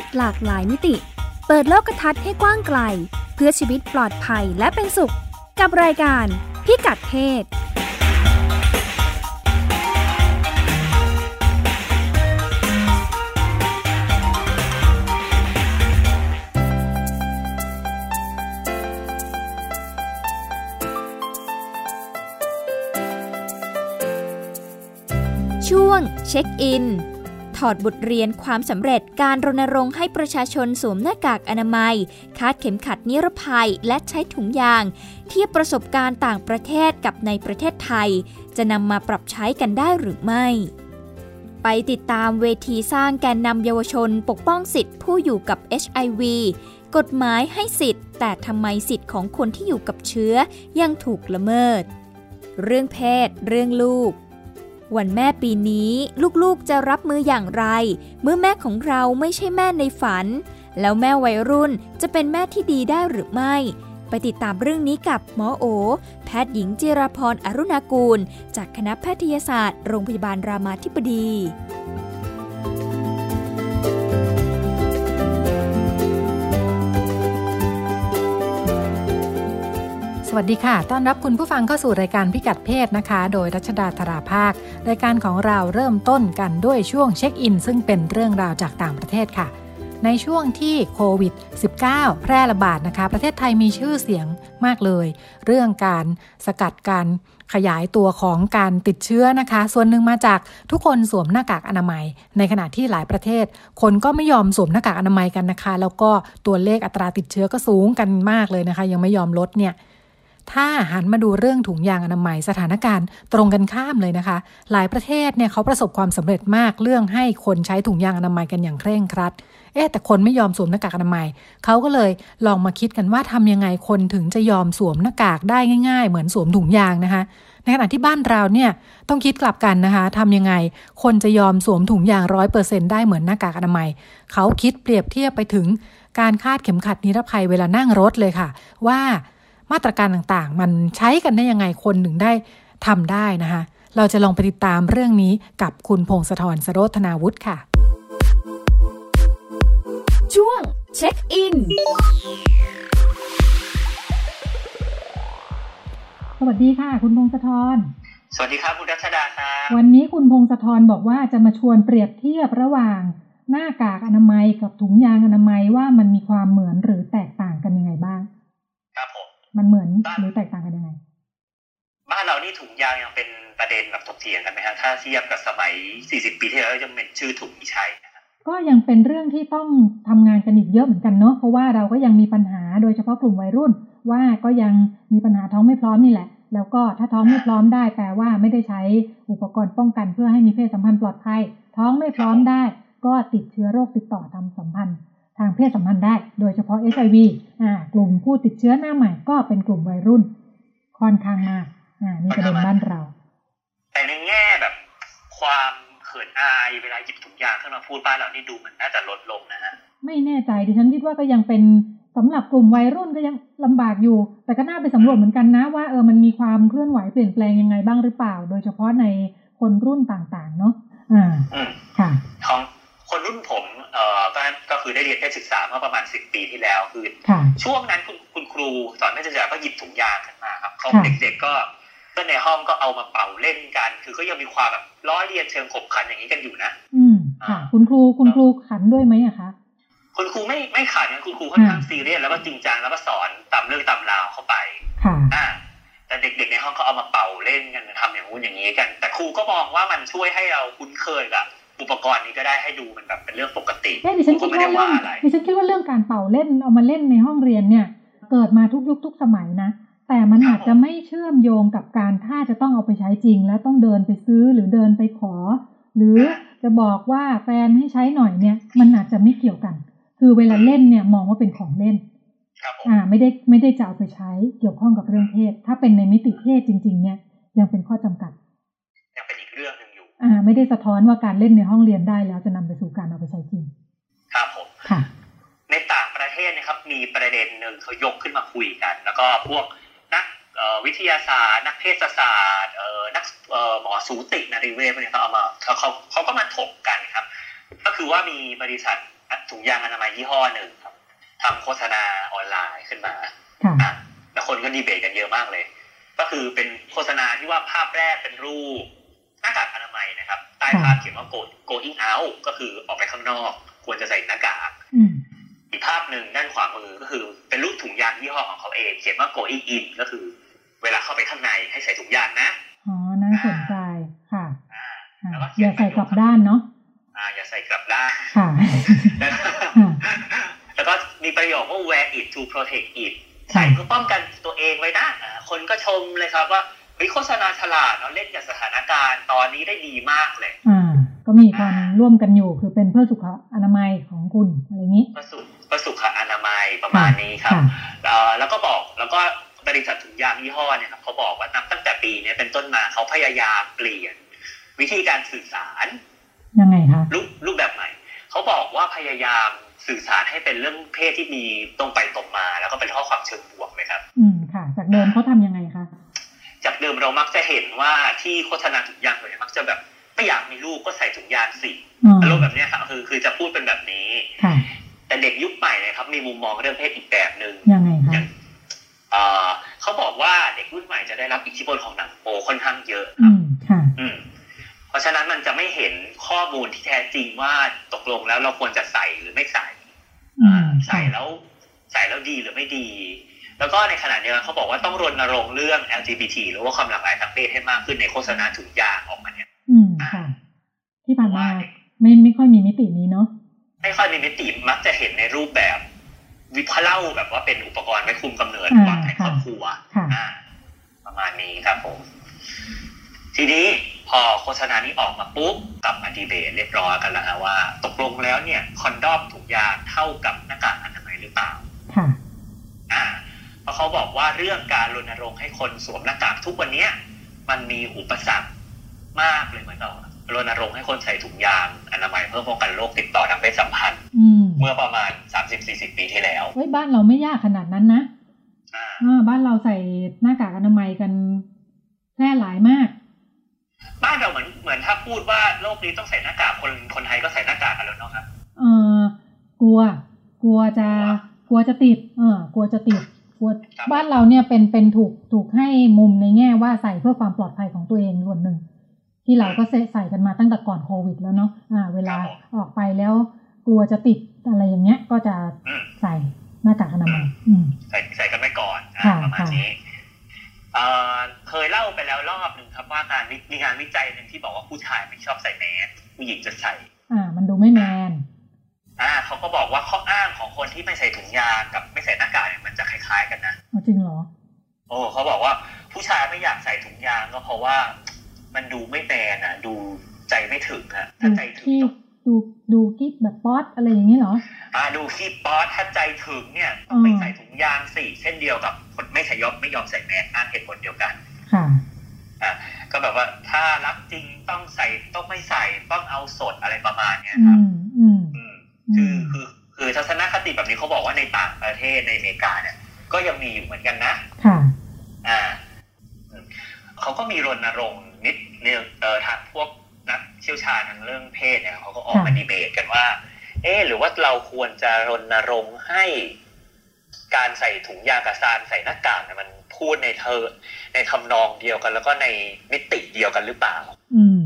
ศหลากหลายมิติ เปิดโลกทัศน์ให้กว้างไกล เพื่อชีวิตปลอดภัยและเป็นสุข กับรายการพิกัดเพศช่วงเช็คอิน ถอดบทเรียนความสำเร็จการรณรงค์ให้ประชาชนสวมหน้ากากอนามัย คาดเข็มขัดนิรภัยและใช้ถุงยาง เทียบประสบการณ์ต่างประเทศกับในประเทศไทย จะนำมาปรับใช้กันได้หรือไม่ ไปติดตามเวทีสร้างแกนนำเยาวชนปกป้องสิทธิผู้อยู่กับ HIV กฎหมายให้สิทธิ์ แต่ทำไมสิทธิ์ของคนที่อยู่กับเชื้อยังถูกละเมิด เรื่องเพศ เรื่องลูก วันแม่ปีนี้ลูกๆจะรับมืออย่างไร เมื่อแม่ของเราไม่ใช่แม่ในฝัน แล้วแม่วัยรุ่นจะเป็นแม่ที่ดีได้หรือไม่ ไปติดตามเรื่องนี้กับหมอโอ แพทย์หญิงจิรพรอรุณากูล จากคณะแพทยศาสตร์ โรงพยาบาลรามาธิบดี วัสดีค่ะ ต้อนรับคุณผู้ฟังเข้าสู่รายการพิกัดเพศนะคะ โดยรัชดาธราภาค รายการของเราเริ่มต้นกันด้วยช่วงเช็คอิน ซึ่งเป็นเรื่องราวจากต่างประเทศค่ะ ในช่วงที่โควิด -19 แพร่ระบาดนะคะ ประเทศไทยมีชื่อเสียงมากเลย เรื่องการสกัดการขยายตัวของการติดเชื้อนะคะ ส่วนหนึ่งมาจากทุกคนสวมหน้ากากอนามัย ในขณะที่หลายประเทศ คนก็ไม่ยอมสวมหน้ากากอนามัยกันนะคะ แล้วก็ตัวเลขอัตราติดเชื้อก็สูงกันมากเลยนะคะ ยังไม่ยอมลดเนี่ย ถ้าหันมาดูเรื่องถุงยางอนามัยสถานการณ์ตรงกันข้ามเลยนะคะ หลายประเทศเนี่ยเขาประสบความสำเร็จมากเรื่องให้คนใช้ถุงยางอนามัยกันอย่างเคร่งครัด เอ๊แต่คนไม่ยอมสวมหน้ากากอนามัย เขาก็เลยลองมาคิดกันว่าทำยังไงคนถึงจะยอมสวมหน้ากากได้ง่าย ๆ เหมือนสวมถุงยางนะคะในขณะที่บ้านเราเนี่ยต้องคิดกลับกันนะคะทำยังไง คนจะยอมสวมถุงยางร้อยเปอร์เซ็นได้เหมือนหน้ากากอนามัย เขาคิดเปรียบเทียบไปถึงการคาดเข็มขัดนิรภัยเวลานั่งรถเลยค่ะ ว่า มาตรการต่างๆ มันใช้กันได้ยังไงคนหนึ่งได้ทำได้นะคะ เราจะลองไปติดตามเรื่องนี้กับคุณพงศธรสโรธนาวุฒิค่ะ ช่วงเช็คอินสวัสดีค่ะ คุณพงศธรสวัสดีครับคุณรัชดาครับวันนี้คุณพงศธรบอกว่าจะมาชวนเปรียบเทียบระหว่างหน้ากากอนามัยกับถุงยางอนามัยว่ามันมีความเหมือนหรือแตกต่างกันยังไงบ้างครับผ มมันเหมือนหรือแตกต่างกันยังไง บ้านเรานี่ถุงยางยังเป็นประเด็นแบบถกเถียงกันไหมฮะถ้าเทียบกับสมัย 40 ปีที่แล้วยังเป็นชื่อถุงมิชัยก็ยังเป็นเรื่องที่ต้องทำงานกันอีกเยอะเหมือนกันเนาะเพราะว่าเราก็ยังมีปัญหาโดยเฉพาะกลุ่มวัยรุ่น ว่าก็ยังมีปัญหาท้องไม่พร้อมนี่แหละ แล้วก็ถ้าท้องไม่พร้อมได้แปลว่าไม่ได้ใช้อุปกรณ์ป้องกันเพื่อให้มีเพศสัมพันธ์ปลอดภัย ท้องไม่พร้อมได้ ก็ติดเชื้อโรคติดต่อทางสัมพันธ์ ทางเพศสัมพันธ์ได้ โดยเฉพาะ HIV อ่ากลุ่มผู้ติดเชื้อหน้าใหม่ก็เป็นกลุ่มวัยรุ่น ค่อนข้างมากอ่านี่ประเด็นบ้านเรา แต่ในแง่แบบ ความเขินอายเวลาหยิบถุงยางขึ้นมาพูดบ้านเรานี่ดูเหมือนน่าจะลดลงนะฮะ ไม่แน่ใจดิฉันคิดว่าก็ยังเป็นสำหรับกลุ่มวัยรุ่นก็ยังลำบากอยู่ แต่ก็น่าไปสำรวจเหมือนกันนะว่าเออมันมีความเคลื่อนไหวเปลี่ยนแปลงยังไงบ้างหรือเปล่า โดยเฉพาะในคนรุ่นต่างๆ เนาะอ่าค่ะของคนรุ่นผมเอ่อก็ก็ คือได้เรียนเพศศึกษาเมื่อประมาณสิบปีที่แล้วคือช่วงนั้นคุณคุณครูสอนเพศศึกษาก็หยิบถุงยางขึ้นมาครับเขาเด็กๆก็ก็ในห้องก็เอามาเป่าเล่นกัน คือก็ยังมีความแบบล้อเลียนเชิงขบขันอย่างนี้กันอยู่นะ อืมค่ะ คุณครูคุณครูขันด้วยไหมอะคะคุณครูไม่ไม่ขันคุณครูค่อนข้างซีเรียสแล้วก็จริงจังแล้วก็สอนตามเรื่องตามราวเข้าไปค่ะอ่าแต่เด็กๆในห้องก็เอามาเป่าเล่นกันทำอย่างงู้นอย่างนี้กัน แต่ครูก็มองว่ามันช่วยให้เราคุ้นเคยกับ อุปกรณ์นี้ก็ได้ให้ดูมันแบบเป็นเรื่องปกติเอ๊ดิฉันคิดว่าเรื่องดิฉันคิดว่าเรื่องการเป่าเล่นเอามาเล่นในห้องเรียนเนี่ย เกิดมาทุกยุคทุกสมัยนะ แต่มันอาจจะไม่เชื่อมโยงกับการถ้าจะต้องเอาไปใช้จริง แล้วต้องเดินไปซื้อหรือเดินไปขอ หรือจะบอกว่าแฟนให้ใช้หน่อยเนี่ย มันอาจจะไม่เกี่ยวกัน คือเวลาเล่นเนี่ยมองว่าเป็นของเล่นอ่าไม่ได้ไม่ได้จะเอาไปใช้เกี่ยวข้องกับเรื่องเพศ ถ้าเป็นในมิติเพศจริง ๆ เนี่ยยังเป็นข้อจำกัด ไม่ได้สะท้อนว่าการเล่นในห้องเรียนได้แล้วจะนำไปสู่การเอาไปใช้จริง ครับผมค่ะ ในต่างประเทศนะครับ มีประเด็นหนึ่งเขายกขึ้นมาคุยกัน แล้วก็พวกนักวิทยาศาสตร์ นักเภสัศาสตร์นักหมอสูตินารีเวชเนี่ยเขาเอามาเขาเขาเขาก็มาถกกันครับ ก็คือว่ามีบริษัทถุงยางอนามัยยี่ห้อหนึ่งครับทำโฆษณาออนไลน์ขึ้นมาอะแล้วคนก็ดีเบตกันเยอะมากเลย ก็คือเป็นโฆษณาที่ว่าภาพแรกเป็นรูปหน้ากากอนามัย นะครับใต้ภาพเขียนว่า go going out ก็คือออกไปข้างนอก ควรจะใส่หน้ากากอีกภาพหนึ่งด้านขวามือก็คือ เป็นรูปถุงยางยี่ห้อของเขาเอง เขียนว่า going in ก็คือ เวลาเข้าไปข้างในให้ใส่ถุงยางนะอ๋อน่าสนใจค่ะอย่าใส่กลับด้านเนาะอ่าอย่าใส่กลับด้านค่ะแล้วก็มีประโยคว่า wear it to protect it ใส่เพื่อป้องกันตัวเองไว้นะ คนก็ชมเลยครับว่า เฮ้ยโฆษณาฉลาดเนาะเล่นกับสถานการณ์ตอนนี้ได้ดีมากเลย อ่า ก็มีการร่วมกันอยู่คือเป็นเพื่อสุขอนามัยของคุณอะไรอย่างนี้เพื่อสุเพื่อสุขอนามัยประมาณนี้ครับแล้วก็บอกแล้วก็บริษัทถุงยางยี่ห้อเนี่ยครับเขาบอกว่านับตั้งแต่ปีนี้เป็นต้นมาเขาพยายามเปลี่ยน วิธีการสื่อสารยังไงคะรูปรูปแบบใหม่เขาบอกว่าพยายามสื่อสารให้เป็นเรื่องเพศที่มีตรงไปตรงมา แล้วก็เป็นข้อความเชิงบวกเลยครับ อืมค่ะ จากเดิมเขาทํำยังไงคะ จากเดิมเรามักจะเห็นว่าที่โฆษณาถุงยางเลยมักจะแบบไม่อยากมีลูกก็ใส่ถุงยางสิอารมณ์แบบนี้ครับคือคือจะพูดเป็นแบบนี้แต่เด็กยุคใหม่เลยครับ มีมุมมองเรื่องเพศอีกแบบหนึ่งยังไงคะเขาบอกว่าเด็กรุ่นใหม่จะได้รับอิทธิพลของหนังโปค่อนข้างเยอะครับเพราะฉะนั้นมันจะไม่เห็นข้อมูลที่แท้จริงว่าตกลงแล้วเราควรจะใส่หรือไม่ใส่ใส่แล้วใส่แล้วดีหรือไม่ดี แล้วก็ในขณะเดียวกันเขาบอกว่าต้องรณรงค์เรื่อง LGBT หรือว่าความหลากหลายทางเพศให้มากขึ้นในโฆษณาถุงยางออกมาเนี่ย อืมค่ะ ที่ผ่านมาไม่ไม่ค่อยมีมิตินี้เนาะไม่ค่อยมีมิติมักจะเห็นในรูปแบบ วิพเล่าแบบว่าเป็นอุปกรณ์ไว้คุมกำเนิดวางให้ครอบครัวประมาณนี้ครับผม ทีนี้พอโฆษณานี้ออกมาปุ๊บกลับมาดีเบตเรียบร้อยกันแล้วนะว่า ตกลงแล้วเนี่ย คอนดอมถุงยางเท่ากับหน้ากากอนามัยหรือเปล่าค่ะอ่า เพราะเขาบอกว่าเรื่องการรณรงค์ให้คนสวมหน้ากากทุกวันนี้มันมีอุปสรรคมากเลยเหมือนกันรณรงค์ให้คนใส่ถุงยางอนามัยเพื่อป้องกันโรคติดต่อทางเพศสัมพันธ์เมื่อประมาณสามสิบสี่สิบปีที่แล้วเฮ้ยบ้านเราไม่ยากขนาดนั้นนะอ่าบ้านเราใส่หน้ากากอนามัยกันแพร่หลายมาก บ้านเราเหมือนเหมือนถ้าพูดว่าโรคนี้ต้องใส่หน้ากากคนคนไทยก็ใส่หน้ากากกันแล้วเนาะครับเออกลัว กลัวจะ กลัวจะติด เออกลัวจะติด กลัวบ้านเราเนี่ยเป็นเป็นถูกถูกให้มุมในแง่ว่าใส่เพื่อความปลอดภัยของตัวเองส่วนหนึ่ง ที่เราก็ใส่กันมาตั้งแต่ก่อนโควิดแล้วเนาะอ่า เวลาออกไปแล้วกลัวจะติดอะไรอย่างเงี้ย ก็จะใส่หน้ากากอนามัยใส่ใส่กันไว้ก่อนประมาณนี้เคยเล่าไปแล้วรอบหนึ่งครับว่าการมีงานวิจัยหนึ่งที่บอกว่าผู้ชายไม่ชอบใส่แมสผู้หญิงจะใส่ อ่า มันดูไม่แมน อ่าเขาก็บอกว่าข้ออ้างของคนที่ไม่ใส่ถุงยางกับไม่ใส่หน้ากากเนี่ยมันจะคล้ายๆกันนะจริงเหรอโอ้เขาบอกว่าผู้ชายไม่อยากใส่ถุงยางก็เพราะว่า มันดูไม่แมนอะ ดูใจไม่ถึงอะถ้าใจถึงดูดูกิ๊บแบบป๊อตอะไรอย่างนี้เหรอ อ่าดูกิ๊บป๊อตถ้าใจถึงเนี่ยไม่ใส่ถุงยางสี่เช่นเดียวกับคนไม่ใส่ยอมไม่ยอมใส่แมสอ้างเหตุผลเดียวกัน ค่ะอ่าก็แบบว่าถ้ารักจริงต้องใส่ต้องไม่ใส่ต้องเอาสดอะไรประมาณเนี้ยครับอืมอืม คือคือคือทัศนคติแบบนี้เขาบอกว่าในต่างประเทศในอเมริกาเนี่ย ก็ยังมีอยู่เหมือนกันนะ ค่ะ อ่าเขาก็มีรณรงค์นิดเนี่ยเออทางพวกนักเชี่ยวชาญทางเรื่องเพศเนี่ยเขาก็ออกมาดีเบตกันว่า เออหรือว่าเราควรจะรณรงค์ให้การใส่ถุงยางกระซานใส่หน้ากากเนี่ยมันพูดในเธอ ในทำนองเดียวกัน แล้วก็ในมิติเดียวกันหรือเปล่า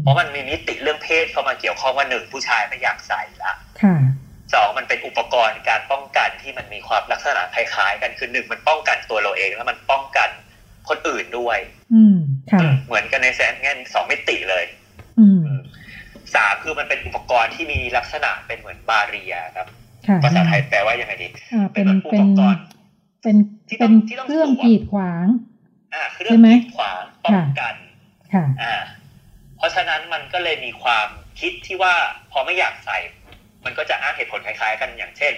เพราะมันมีมิติเรื่องเพศเข้ามาเกี่ยวข้องว่าหนึ่งผู้ชายไม่อยากใส่ละ สองมันเป็นอุปกรณ์การป้องกันที่มันมีความลักษณะคล้ายๆ กันคือหนึ่งมันป้องกันตัวเราเองแล้วมันป้องกันคนอื่นด้วย อืมค่ะเหมือนกันในแสนงั้นสองมิติเลย อืมสามคือมันเป็นอุปกรณ์ที่มีลักษณะเป็นเหมือนบาเรียครับภาษาไทยแปลว่ายังไงดีเป็นอุปกรณ์เป็นเป็นเครื่องกีดขวางอ่าเครื่องกีดขวางป้องกันค่ะอ่า เพราะฉะนั้นมันก็เลยมีความคิดที่ว่าพอไม่อยากใส่ มันก็จะอ้างเหตุผลคล้ายๆ กันอย่างเช่น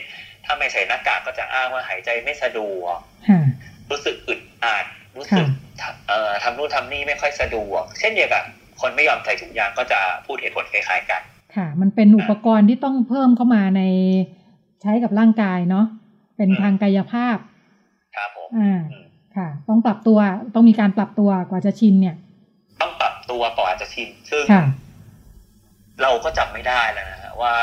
ถ้าไม่ใส่หน้ากากก็จะอ้างว่าหายใจไม่สะดวกรู้สึกอึดอัดรู้สึกเอ่อทำนู่นทำนี่ไม่ค่อยสะดวก เช่นเดียวกับคนไม่ยอมใส่ถุงยางก็จะพูดเหตุผลคล้ายๆกัน ค่ะ มันเป็นอุปกรณ์ที่ต้องเพิ่มเข้ามาในใช้กับร่างกายเนาะเป็นทางกายภาพ ครับผมอ่าค่ะ ต้องปรับตัวต้องมีการปรับตัวกว่าจะชินเนี่ย ต้องปรับตัวกว่าจะชินซึ่ง เราก็จำไม่ได้แล้วนะว่า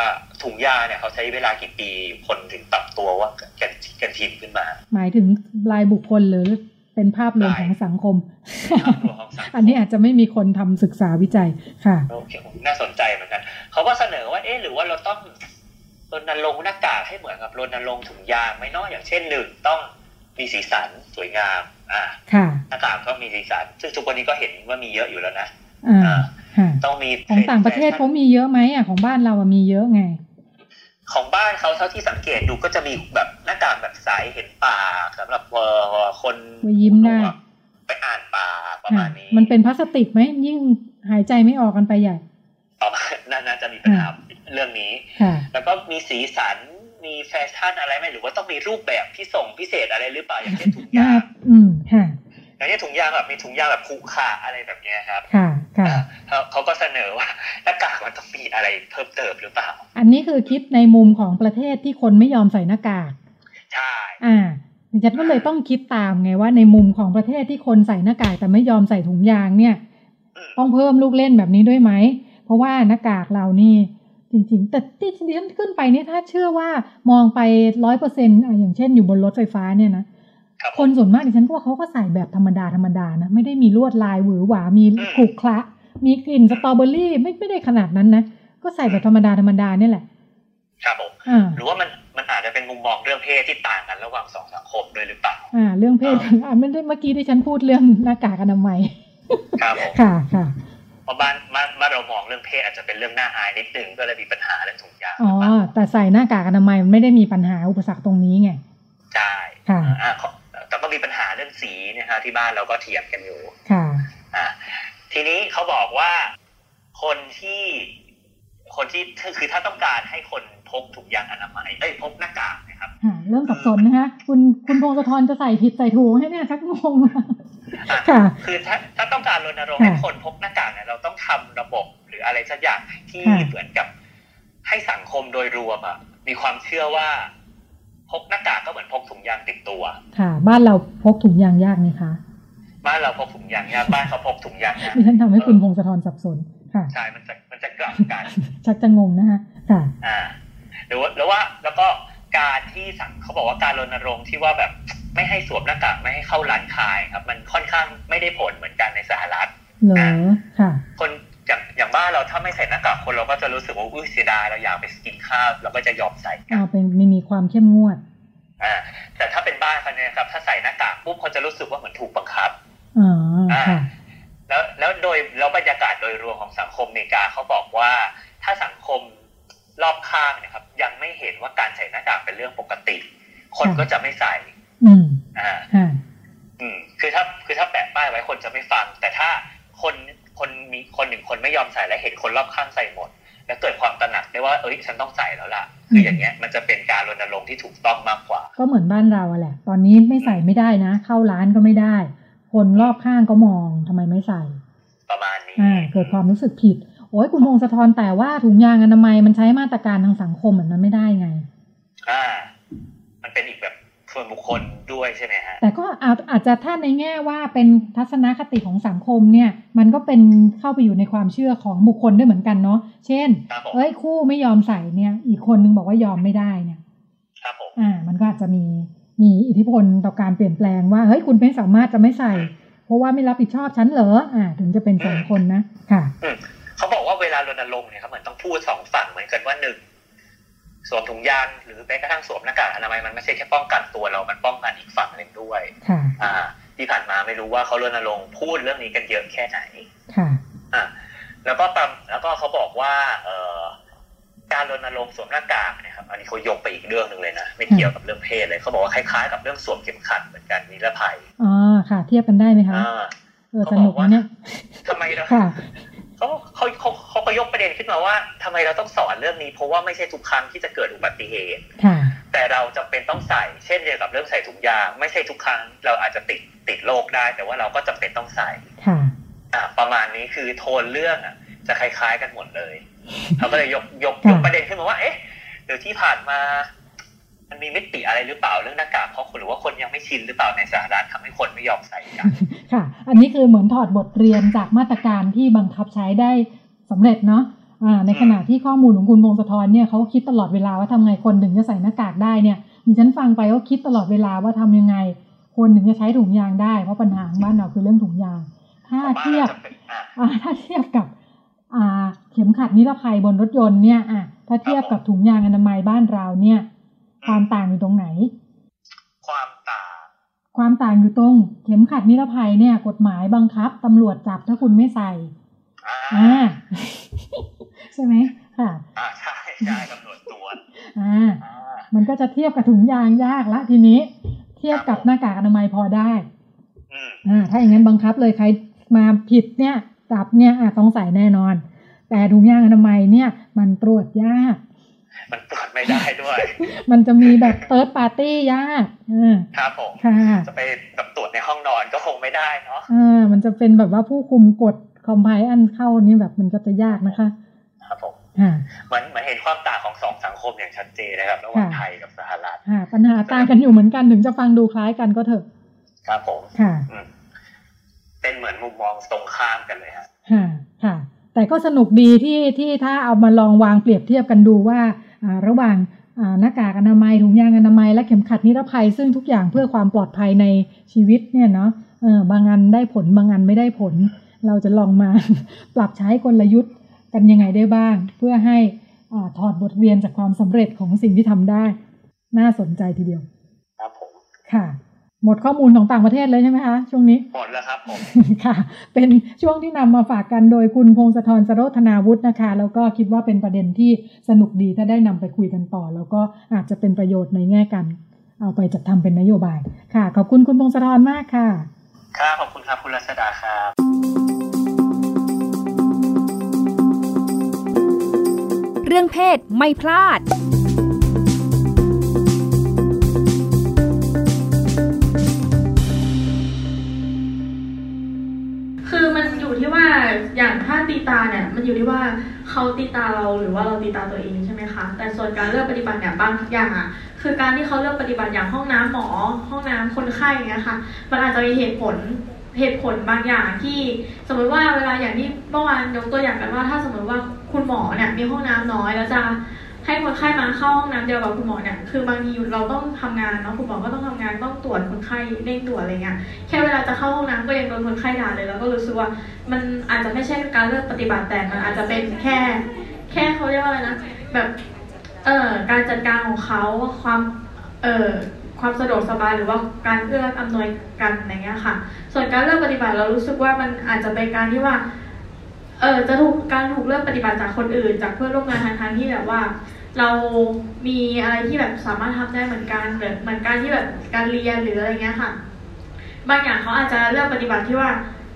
ถุงยาเนี่ยเขาใช้เวลากี่ปีคนถึงปรับตัวว่ากันกันทีมขึ้นมา หมายถึงรายบุคคลหรือเป็นภาพรวมของสังคม อันนี้อาจจะไม่มีคนทำศึกษาวิจัยค่ะโอเคน่าสนใจเหมือนกัน เขาก็เสนอว่าเอ๊ะหรือว่าเราต้องรณรงค์หน้ากากให้เหมือนกับรณรงค์ถุงยางไม่นอกอย่างเช่นหนึ่งต้องมีสีสันสวยงาม อ่าหน้ากากก็มีสีสัน ซึ่งทุกวันนี้ก็เห็นว่ามีเยอะอยู่แล้วนะอ่า ต้องมีของต่างประเทศเขามีเยอะไหมอะของบ้านเรามีเยอะไง ของบ้านเขาเท่าที่สังเกตดูก็จะมีแบบหน้ากากแบบใสเห็นปากสำหรับคนยิ้มได้ไปอ่านปากประมาณนี้ มันเป็นพลาสติกไหมยิ่งหายใจไม่ออกกันไปใหญ่ต่อมาน่าจะมีปัญหาเรื่องนี้ แล้วก็มีสีสัน มีแฟชั่นอะไรไหมหรือว่าต้องมีรูปแบบที่ส่งพิเศษอะไรหรือเปล่าอย่างเช่นถุงยางอืมค่ะ อย่างนี้ถุงยางแบบมีถุงยางแบบผูกขาอะไรแบบนี้ครับค่ะค่ะเขาก็เสนอว่าหน้ากากมันต้องมีอะไรเพิ่มเติมหรือเปล่า อันนี้คือคิดในมุมของประเทศที่คนไม่ยอมใส่หน้ากากใช่อ่าดิฉันก็เลยต้องคิดตามไงว่าในมุมของประเทศที่คนใส่หน้ากากแต่ไม่ยอมใส่ถุงยางเนี่ย ต้องเพิ่มลูกเล่นแบบนี้ด้วยไหม เพราะว่าหน้ากากเรานี่จริงๆ แต่ที่ดิฉันขึ้นไปนี่ถ้าเชื่อว่ามองไปร้อยเปอร์เซ็นต์อย่างเช่นอยู่บนรถไฟฟ้าเนี่ยนะ คนส่วนมากดิฉันก็ว่าเขาก็ใส่แบบธรรมดาธรรมดานะ ไม่ได้มีลวดลายหวือหวา มีขลุกคละมีกลิ่นสตรอเบอรี่ไม่ไม่ได้ขนาดนั้นนะ ก็ใส่แบบธรรมดาธรรมดาเนี่ยแหละ ครับผมหรือว่ามันมันอาจจะเป็นมุมมองเรื่องเพศที่ต่างกันระหว่างสองสังคมด้วยหรือเปล่า อ่า เรื่องเพศอ่าไม่ได้เมื่อกี้ที่ฉันพูดเรื่องหน้ากากอนามัยครับผมค่ะค่ะเพราะบ้านบ้านเรามองเรื่องเพศอาจจะเป็นเรื่องน่าอายนิดนึงก็เลยมีปัญหาเรื่องถุงยางอ๋อแต่ใส่หน้ากากอนามัยมันไม่ได้มีปัญหาอุปสรรคตรงนี้ไงใช่ค่ะ แต่ก็มีปัญหาเรื่องสีนะฮะที่บ้านเราก็เถียงกันอยู่ค่ะอ่าทีนี้เขาบอกว่าคนที่คนที่คือถ้าต้องการให้คนพกถุงยางอนามัยเอ้ยพกหน้ากากนะครับเริ่มสับสนนะคะ คุณคุณพงศธรจะใส่ผิดใส่ถูกให้เนี่ยชักงงค่ะคือถ้าถ้าต้องการรณรงค์ให้คนพกหน้ากากเนี่ยเราต้องทำระบบหรืออะไรสักอย่างที่เหมือนกับให้สังคมโดยรวมอะมีความเชื่อว่า พกหน้ากากก็เหมือนพกถุงยางติดตัว ค่ะ บ้านเราพกถุงยางยากไหมคะบ้านเราพกถุงยางยากบ้านเขาพกถุงยางยากดิฉันทำให้คุณพงศธรสับสนค่ะใช่มันจะมันจะกลับกันชักจะงงนะคะค่ะอ่าหรือว่าหรือว่าแล้วก็การที่สั่งเขาบอกว่าการรณรงค์ที่ว่าแบบไม่ให้สวมหน้ากากไม่ให้เข้าร้านขายครับ มันค่อนข้างไม่ได้ผลเหมือนกันในสหรัฐเหรอค่ะ คน อย่างอย่างบ้านเราถ้าไม่ใส่หน้ากากคนเราก็จะรู้สึกว่าอุ้ยเสียดายเราอยากไปกินข้าวเราก็จะยอมใส่อ่าเป็นไม่มีความเข้มงวดอ่าแต่ถ้าเป็นบ้านเขาเนี่ยครับถ้าใส่หน้ากากปุ๊บเขาจะรู้สึกว่าเหมือนถูกบังคับอ๋อค่ะแล้วแล้วโดยแล้วบรรยากาศโดยรวมของสังคมอเมริกาเขาบอกว่า ถ้าสังคมรอบข้างเนี่ยครับ ยังไม่เห็นว่าการใส่หน้ากากเป็นเรื่องปกติ คนก็จะไม่ใส่ อืมอ่าอืมคือถ้าคือถ้าแปะป้ายไว้คนจะไม่ฟัง แต่ถ้าคน คนมีคนหนึ่งคนไม่ยอมใส่และเห็นคนรอบข้างใส่หมด แล้วเกิดความตระหนักได้ว่าเอ้ยฉันต้องใส่แล้วล่ะคืออย่างเงี้ยมันจะเป็นการรณรงค์ที่ถูกต้องมากกว่า ก็เหมือนบ้านเราแหละ ตอนนี้ไม่ใส่ไม่ได้นะ เข้าร้านก็ไม่ได้ คนรอบข้างก็มองทำไมไม่ใส่ ประมาณนี้อ่าเกิดความรู้สึกผิด โอ้ยคุณพงศธรแต่ว่าถุงยางอนามัยมันใช้มาตรการทางสังคมเหมือนมันไม่ได้ไง อ่า มันเป็นอีกแบบ ส่วนบุคคลด้วยใช่ไหมฮะแต่ก็อาอาจจะถ้าในแง่ว่าเป็นทัศนคติของสังคมเนี่ย มันก็เป็นเข้าไปอยู่ในความเชื่อของบุคคลด้วยเหมือนกันเนาะเช่นเอ้ยคู่ไม่ยอมใส่เนี่ย อีกคนนึงบอกว่ายอมไม่ได้เนี่ยครับผมอ่า มันก็อาจจะมีมีอิทธิพลต่อการเปลี่ยนแปลงว่าเฮ้ยคุณไม่สามารถจะไม่ใส่ เพราะว่าไม่รับผิดชอบฉันเหรออ่า ถึงจะเป็นสองคนนะค่ะเขาบอกว่าเวลารณรงค์เนี่ยครับเหมือนต้องพูดสองฝั่งเหมือนกันว่าหนึ่ง สวมถุงยางหรือแม้กระทั่งสวมหน้ากากอนามัยมันไม่ใช่แค่ป้องกันตัวเรา มันป้องกันอีกฝั่งหนึ่งด้วยอ่า ที่ผ่านมาไม่รู้ว่าเขารณรงค์พูดเรื่องนี้กันเยอะแค่ไหนค่ะอ่าแล้วก็ตามแล้วก็เขาบอกว่า เอ่อการรณรงค์สวมหน้ากากเนี่ยครับอันนี้เขายกไปอีกเรื่องหนึ่งเลยนะไม่เกี่ยวกับเรื่องเพศเลยเขาบอกว่าคล้ายๆกับเรื่องสวมเข็มขัดเหมือนกันนิรภัยอ๋อค่ะ เทียบกันได้ไหมคะเออสนุกเนี่ยทำไมเรา เขาเขาเขาเขาก็ยกประเด็นขึ้นมาว่าทำไมเราต้องสอนเรื่องนี้ เพราะว่าไม่ใช่ทุกครั้งที่จะเกิดอุบัติเหตุแต่เราจำเป็นต้องใส่ เช่นเดียวกับเรื่องใส่ถุงยาง ไม่ใช่ทุกครั้งเราอาจจะติดติดโรคได้ แต่ว่าเราก็จำเป็นต้องใส่อ่า ประมาณนี้คือโทนเรื่องอะจะคล้ายๆกันหมดเลยเขาก็เลยยกยกยกประเด็นขึ้นมาว่า เอ๊ะหรือที่ผ่านมา มันมีมิติอะไรหรือเปล่าเรื่องหน้ากากเพราะคนหรือว่าคนยังไม่ชินหรือเปล่าในสหรัฐทำให้คนไม่ยอมใส่กันค่ะ อันนี้คือเหมือนถอดบทเรียนจากมาตรการที่บังคับใช้ได้สำเร็จเนาะอ่าในขณะที่ข้อมูลของคุณพงศธรเนี่ยเขาคิดตลอดเวลาว่าทำไงคนถึงจะใส่หน้ากากได้เนี่ยดิฉันฟังไปก็คิดตลอดเวลาว่าทำยังไง คนถึงจะใช้ถุงยางได้เพราะปัญหาบ้านเราคือเรื่องถุงยาง ถ้าเทียบอ่าถ้าเทียบกับอ่าเข็มขัดนิรภัยบนรถยนต์เนี่ยอะถ้าเทียบกับถุงยางอนามัยบ้านเราเนี่ย ความต่างอยู่ตรงไหน ความต่าง ความต่างอยู่ตรง เข็มขัดนิรภัยเนี่ย กฎหมายบังคับตำรวจจับถ้าคุณไม่ใส่อ่าใช่ไหมค่ะอ่าใช่ใช่ตำรวจตรวจอ่า มันก็จะเทียบกับถุงยางยากละทีนี้ เทียบกับหน้ากากอนามัยพอได้อ่าถ้าอย่างนั้นบังคับเลยใครมาผิดเนี่ยจับเนี่ยอาจต้องใส่แน่นอน แต่ถุงยางอนามัยเนี่ย มันตรวจยาก มันตรวจไม่ได้ด้วย มันจะมีแบบเติร์ดปาร์ตี้ยากครับผมค่ะจะไปแบบตรวจในห้องนอนก็คงไม่ได้เนาะอ่ามันจะเป็นแบบว่าผู้คุมกฎคอมไพอันเข้านี่แบบมันก็จะยากนะคะ ครับผมเหมือนเหมือนเห็นความต่างของสองสังคมอย่างชัดเจนนะครับระหว่างไทยกับสหรัฐปัญหาต่างกันอยู่เหมือนกันถึงจะฟังดูคล้ายกันก็เถอะ ครับผมค่ะเป็นเหมือนมุมมองตรงข้ามกันเลยฮะค่ะค่ะ แต่ก็สนุกดีที่ที่ถ้าเอามาลองวางเปรียบเทียบกันดูว่าระหว่างหน้ากากอนามัยถุงยางอนามัยและเข็มขัดนิรภัย ซึ่งทุกอย่างเพื่อความปลอดภัยในชีวิตเนี่ยเนาะเออบางอันได้ผลบางอันไม่ได้ผล เราจะลองมาปรับใช้กลยุทธ์กันยังไงได้บ้าง เพื่อให้อถอดบทเรียนจากความสำเร็จของสิ่งที่ทำได้ น่าสนใจทีเดียว ครับผมค่ะ หมดข้อมูลของต่างประเทศเลยใช่ไหมคะ ช่วงนี้ หมดแล้วครับผมค่ะ เป็นช่วงที่นำมาฝากกันโดยคุณพงศธรสโรธนาวุฒินะคะ แล้วก็คิดว่าเป็นประเด็นที่สนุกดีถ้าได้นำไปคุยกันต่อ แล้วก็อาจจะเป็นประโยชน์ในแง่กัน เอาไปจัดทำเป็นนโยบาย ค่ะ ขอบคุณคุณพงศธรมากค่ะค่ะขอบคุณครับคุณรัชดาครับเรื่องเพศไม่พลาด อย่างถ้าตีตาเนี่ยมันอยู่ที่ว่าเขาตีตาเราหรือว่าเราตีตาตัวเองใช่ไหมคะ แต่ส่วนการเลือกปฏิบัติเนี่ยบางอย่างอะคือการที่เขาเลือกปฏิบัติอย่างห้องน้ำหมอ ห้องน้ำคนไข้เงี้ยค่ะมันอาจจะมีเหตุผลเหตุผลบางอย่างที่สมมติว่าเวลาอย่างที่เมื่อวานยกตัวอย่างกันว่า ถ้าสมมติว่าคุณหมอเนี่ยมีห้องน้ำน้อยแล้วจะ ให้คนไข้มาเข้าห้องน้ำเดียวกับคุณหมอเนี่ยคือบางทีเราต้องทำงานเนาะคุณหมอก็ต้องทำงานต้องตรวจคนไข้เร่งตรวจอะไรเงี้ยแค่เวลาจะเข้าห้องน้ำก็ยังโดนคนไข้ด่าเลยแล้วก็รู้สึกว่ามันอาจจะไม่ใช่การเลือกปฏิบัติแต่มันอาจจะเป็นแค่ แค่เขาเรียกว่าอะไรนะแบบเอ่อการจัดการของเขาความเอ่อความสะดวกสบายหรือว่าการเอื้ออำนวยกันอะไรเงี้ยค่ะ ส่วนการเลือกปฏิบัติเรารู้สึกว่ามันอาจจะเป็นการที่ว่าเออจะถูกการถูกเลือกปฏิบัติจากคนอื่น จากเพื่อนร่วมงานทางทางที่แบบว่า เรามีอะไรที่แบบสามารถทำได้เหมือนกันหรือเหมือนการที่แบบการเรียนหรืออะไรเงี้ยค่ะ บางอย่างเขาอาจจะเลือกปฏิบัติที่ว่า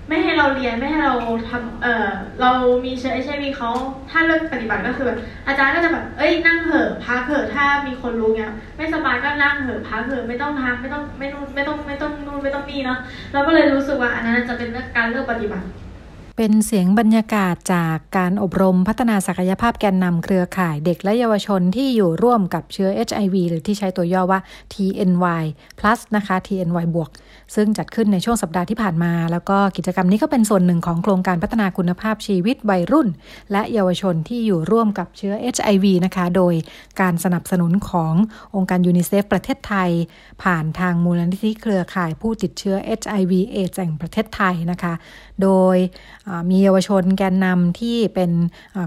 ไม่ให้เราเรียนไม่ให้เราทำเออเรามีเชื้อเอชไอวีเขาถ้าเลือกปฏิบัติก็คือแบบอาจารย์ก็จะแบบเอ้ยนั่งเหอะพักเหอะถ้ามีคนรู้เงี้ยไม่สบายก็นั่งเหอะพักเหอะไม่ต้องทำไม่ต้องไม่นู่นไม่ต้องไม่ต้องนู่นไม่ต้องนี่เนาะเราก็เลยรู้สึกว่าอันนั้นจะเป็นการเลือกปฏิบัติ เป็นเสียงบรรยากาศจากการอบรมพัฒนาศักยภาพแกนนำเครือข่ายเด็กและเยาวชนที่อยู่ร่วมกับเชื้อ HIV หรือที่ใช้ตัวย่อว่า TNY plus นะคะ TNY บวก ซึ่งจัดขึ้นในช่วงสัปดาห์ที่ผ่านมา แล้วก็กิจกรรมนี้ก็เป็นส่วนหนึ่งของโครงการพัฒนาคุณภาพชีวิตวัยรุ่น และเยาวชนที่อยู่ร่วมกับเชื้อ HIV นะคะ โดยการสนับสนุนขององค์การยูนิเซฟประเทศไทย ผ่านทางมูลนิธิเครือข่ายผู้ติดเชื้อ HIV เอดแห่งประเทศไทยนะคะ โดยมีเยาวชนแกนนำที่เป็น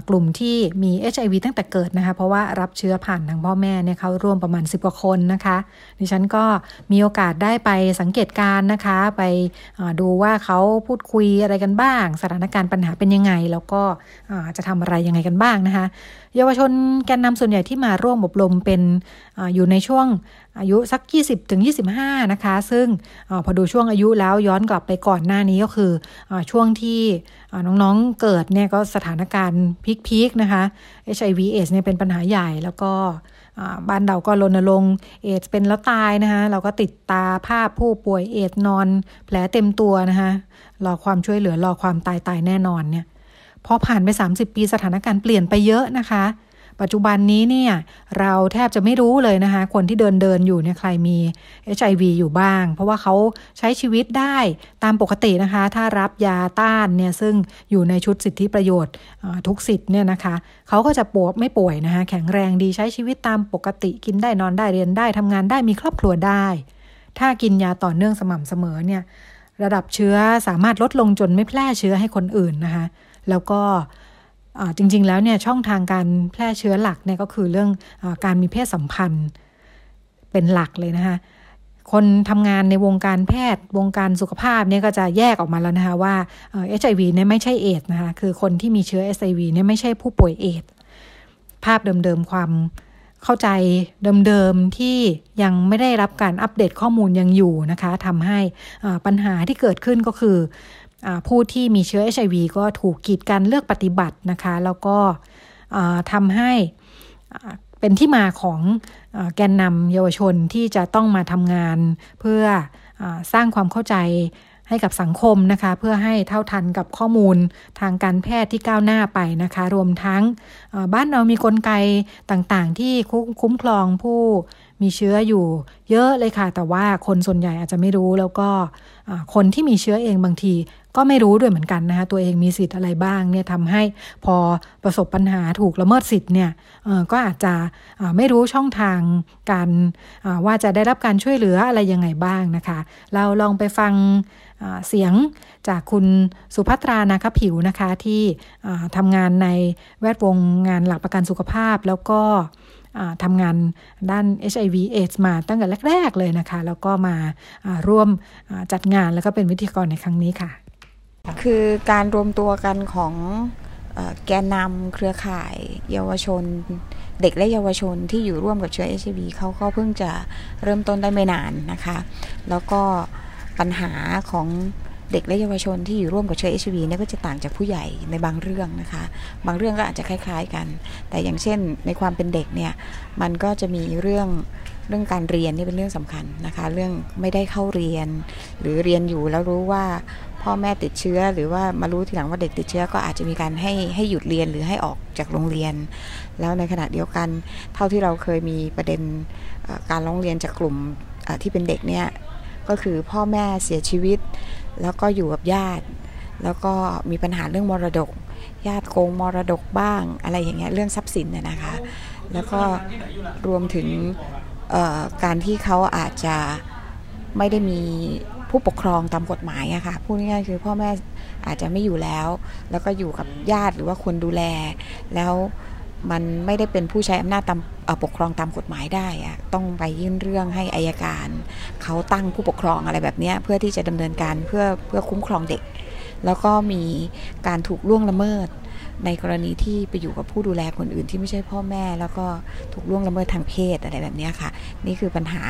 กลุ่มที่มี HIV ตั้งแต่เกิดนะคะ เพราะว่ารับเชื้อผ่านทางพ่อแม่เนี่ยเขาร่วมประมาณ 10 กว่าคนนะคะ ดิฉันก็มีโอกาสได้ไปสังเกตการนะคะ ไปดูว่าเขาพูดคุยอะไรกันบ้าง สถานการณ์ปัญหาเป็นยังไง แล้วก็จะทำอะไรยังไงกันบ้างนะคะ เยาวชนแกนนำส่วนใหญ่ที่มาร่วมอบรมเป็นออยู่ในช่วงอายุสัก 20ถึง25 นะคะ ซึ่งอพอดูช่วงอายุแล้วย้อนกลับไปก่อนหน้านี้ก็คืออช่วงที่น้องๆเกิดเนี่ยก็สถานการณ์พีคๆนะคะ HIV เอสเนี่ยเป็นปัญหาใหญ่แล้วก็ บ้านเราก็รณรงค์เอดเป็นแล้วตายนะคะเราก็ติดตาภาพผู้ป่วยเอดนอน แผลเต็มตัวนะคะรอความช่วยเหลือรอความตายตายแน่นอนเนี่ยพอผ่านไป 30 ปีสถานการณ์เปลี่ยนไปเยอะนะคะ ปัจจุบันนี้เนี่ยเราแทบจะไม่รู้เลยนะคะ คนที่เดินเดินอยู่เนี่ยใครมี HIV อยู่บ้าง เพราะว่าเขาใช้ชีวิตได้ตามปกตินะคะ ถ้ารับยาต้านเนี่ยซึ่งอยู่ในชุดสิทธิประโยชน์ทุกสิทธิ์เนี่ยนะคะเขาก็จะปวดไม่ป่วยนะคะ แข็งแรงดีใช้ชีวิตตามปกติกินได้นอนได้เรียนได้ทำงานได้มีครอบครัวได้ ถ้ากินยาต่อเนื่องสม่ำเสมอเนี่ยระดับเชื้อสามารถลดลงจนไม่แพร่เชื้อให้คนอื่นนะคะ แล้วก็ จริง ๆ แล้วเนี่ยช่องทางการแพร่เชื้อหลักเนี่ยก็คือเรื่องอการมีเพศสัมพันธ์เป็นหลักเลยนะคะคนทำงานในวงการแพทย์วงการสุขภาพเนี่ยก็จะแยกออกมาแล้วนะคะว่าเอชไอวีเนี่ยไม่ใช่เอดนะคะคือคนที่มีเชื้อเอชไอวีเนี่ยไม่ใช่ผู้ป่วยเอดภาพเดิมๆความเข้าใจเดิมๆที่ยังไม่ได้รับการอัปเดตข้อมูลยังอยู่นะคะทำให้ปัญหาที่เกิดขึ้นก็คือ ผู้ที่มีเชื้อ HIV ก็ถูกกีดกันเลือกปฏิบัตินะคะ แล้วก็ทำให้เป็นที่มาของแกนนำเยาวชนที่จะต้องมาทำงานเพื่ออสร้างความเข้าใจให้กับสังคมนะคะ เพื่อให้เท่าทันกับข้อมูลทางการแพทย์ที่ก้าวหน้าไปนะคะ รวมทั้งบ้านเรามีกลไกต่างๆ ที่คุ้มครองผู้ มีเชื้ออยู่เยอะเลยค่ะ แต่ว่าคนส่วนใหญ่อาจจะไม่รู้แล้วก็คนที่มีเชื้อเองบางทีก็ไม่รู้ด้วยเหมือนกันนะคะตัวเองมีสิทธิ์อะไรบ้างเนี่ยทำให้พอประสบปัญหาถูกละเมิดสิทธิ์เนี่ยก็อาจจะไม่รู้ช่องทางการว่าจะได้รับการช่วยเหลืออะไรยังไงบ้างนะคะ เราลองไปฟังเสียงจากคุณสุภัตรานาคผิวนะคะที่ทำงานในแวดวงงานหลักประกันสุขภาพแล้วก็ ทำงานด้าน HIV AIDS มาตั้งแต่แรก ๆ เลยนะคะ แล้วก็มาร่วมจัดงานแล้วก็เป็นวิทยากรในครั้งนี้ค่ะ คือการรวมตัวกันของแกนนำเครือข่ายเยาวชน เด็กและเยาวชนที่อยู่ร่วมกับเชื้อเอชไอวีเขาก็เพิ่งจะเริ่มต้นได้ไม่นานนะคะ แล้วก็ปัญหาของ เด็กและเยาวชนที่อยู่ร่วมกับเชื้อเอชวีนี่ยก็จะต่างจากผู้ใหญ่ในบางเรื่องนะคะ บางเรื่องก็อาจจะคล้าย ๆกัน แต่อย่างเช่นในความเป็นเด็กเนี่ยมันก็จะมีเรื่องเรื่องการเรียนนี่เป็นเรื่องสำคัญนะคะ เรื่องไม่ได้เข้าเรียน หรือเรียนอยู่แล้วรู้ว่าพ่อแม่ติดเชื้อ หรือว่ามารู้ทีหลังว่าเด็กติดเชื้อ ก็อาจจะมีการให้ให้หยุดเรียนหรือให้ออกจากโรงเรียน แล้วในขณะเดียวกัน เท่าที่เราเคยมีประเด็นการร้องเรียนจากกลุ่มที่เป็นเด็กเนี่ย ก็คือพ่อแม่เสียชีวิต แล้วก็อยู่กับญาติ แล้วก็มีปัญหาเรื่องมรดก ญาติโกงมรดกบ้าง อะไรอย่างเงี้ยเรื่องทรัพย์สินเนี่ยนะคะ แล้วก็รวมถึงการที่เขาอาจจะไม่ได้มีผู้ปกครองตามกฎหมายอะค่ะพูดง่ายๆคือพ่อแม่อาจจะไม่อยู่แล้ว แล้วก็อยู่กับญาติหรือว่าคนดูแล แล้ว มันไม่ได้เป็นผู้ใช้อำนาจตามปกครองตามกฎหมายได้อะต้องไปยื่นเรื่องให้อายการ เขาตั้งผู้ปกครองอะไรแบบนี้เพื่อที่จะดำเนินการเพื่อเพื่อคุ้มครองเด็ก แล้วก็มีการถูกล่วงละเมิด ในกรณีที่ไปอยู่กับผู้ดูแลคนอื่นที่ไม่ใช่พ่อแม่ แล้วก็ถูกล่วงละเมิดทางเพศอะไรแบบนี้ค่ะ นี่คือปัญหา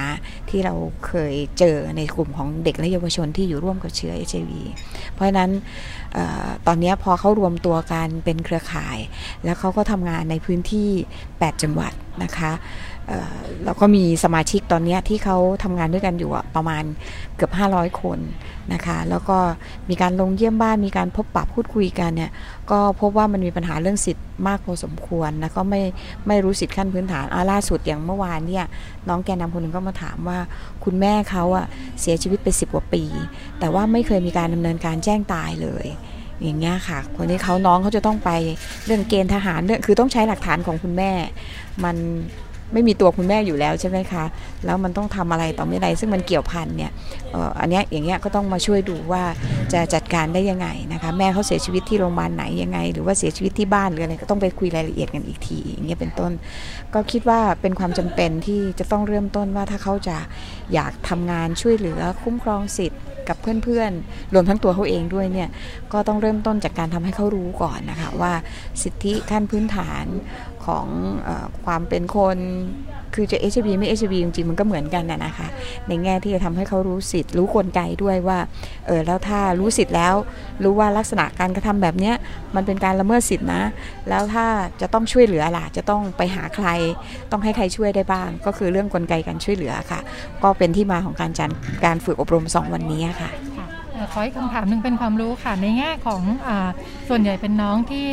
ที่เราเคยเจอในกลุ่มของเด็กและเยาวชนที่อยู่ร่วมกับเชื้อ HIV เพราะฉะนั้นอตอนนี้พอเขารวมตัวกันเป็นเครือข่าย แล้วเขาก็ทำงานในพื้นที่ 8 จังหวัดนะคะ แล้วก็มีสมาชิกตอนนี้ที่เขาทำงานด้วยกันอยู่ประมาณเกือบ 500 คนนะคะ แล้วก็มีการลงเยี่ยมบ้านมีการพบปะพูดคุยกันเนี่ย ก็พบว่ามันมีปัญหาเรื่องสิทธิ์มากพอสมควรแล้วก็ไม่ไม่รู้สิทธิ์ขั้นพื้นฐานอาล่าสุดอย่างเมื่อวานเนี่ยน้องแกนนำคนหนึ่งก็มาถามว่าคุณแม่เขาอะเสียชีวิตไปสิบกว่าปี แต่ว่าไม่เคยมีการดำเนินการแจ้งตายเลยอย่างเงี้ยค่ะ คนนี้เขาน้องเขาจะต้องไปเรื่องเกณฑ์ทหารเรื่องคือต้องใช้หลักฐานของคุณแม่ มัน ไม่มีตัวคุณแม่อยู่แล้วใช่ไหมคะ แล้วมันต้องทำอะไรต่อไม่ไรซึ่งมันเกี่ยวพันเนี่ยอันนี้อย่างเงี้ยก็ต้องมาช่วยดูว่าจะจัดการได้ยังไงนะคะแม่เขาเสียชีวิตที่โรงพยาบาลไหนยังไง หรือว่าเสียชีวิตที่บ้านหรืออะไรก็ต้องไปคุยรายละเอียดกันอีกทีอย่างเงี้ยเป็นต้น ก็คิดว่าเป็นความจำเป็นที่จะต้องเริ่มต้นว่าถ้าเขาจะอยากทำงานช่วยเหลือคุ้มครองสิทธิ์ กับเพื่อนๆ รวมทั้งตัวเขาเองด้วยเนี่ย ก็ต้องเริ่มต้นจากการทำให้เขารู้ก่อนนะคะว่าสิทธิขั้นพื้นฐานของอความเป็นคน คือจะ HIV ไม่ HIV จริงๆมันก็เหมือนกันนะนะคะ ในแง่ที่จะทำให้เขารู้สิทธิ์รู้กลไกด้วยว่าเออแล้วถ้ารู้สิทธิ์แล้ว รู้ว่าลักษณะการกระทำแบบนี้มันเป็นการละเมิดสิทธินะ แล้วถ้าจะต้องช่วยเหลือล่ะจะต้องไปหาใคร ต้องให้ใครช่วยได้บ้าง ก็คือเรื่องกลไกการช่วยเหลือค่ะ ก็เป็นที่มาของการจัดการฝึกอบรม 2 วันนี้ค่ะ ขออีกคำถามหนึ่งเป็นความรู้ค่ะ ในแง่ของอส่วนใหญ่เป็นน้องที่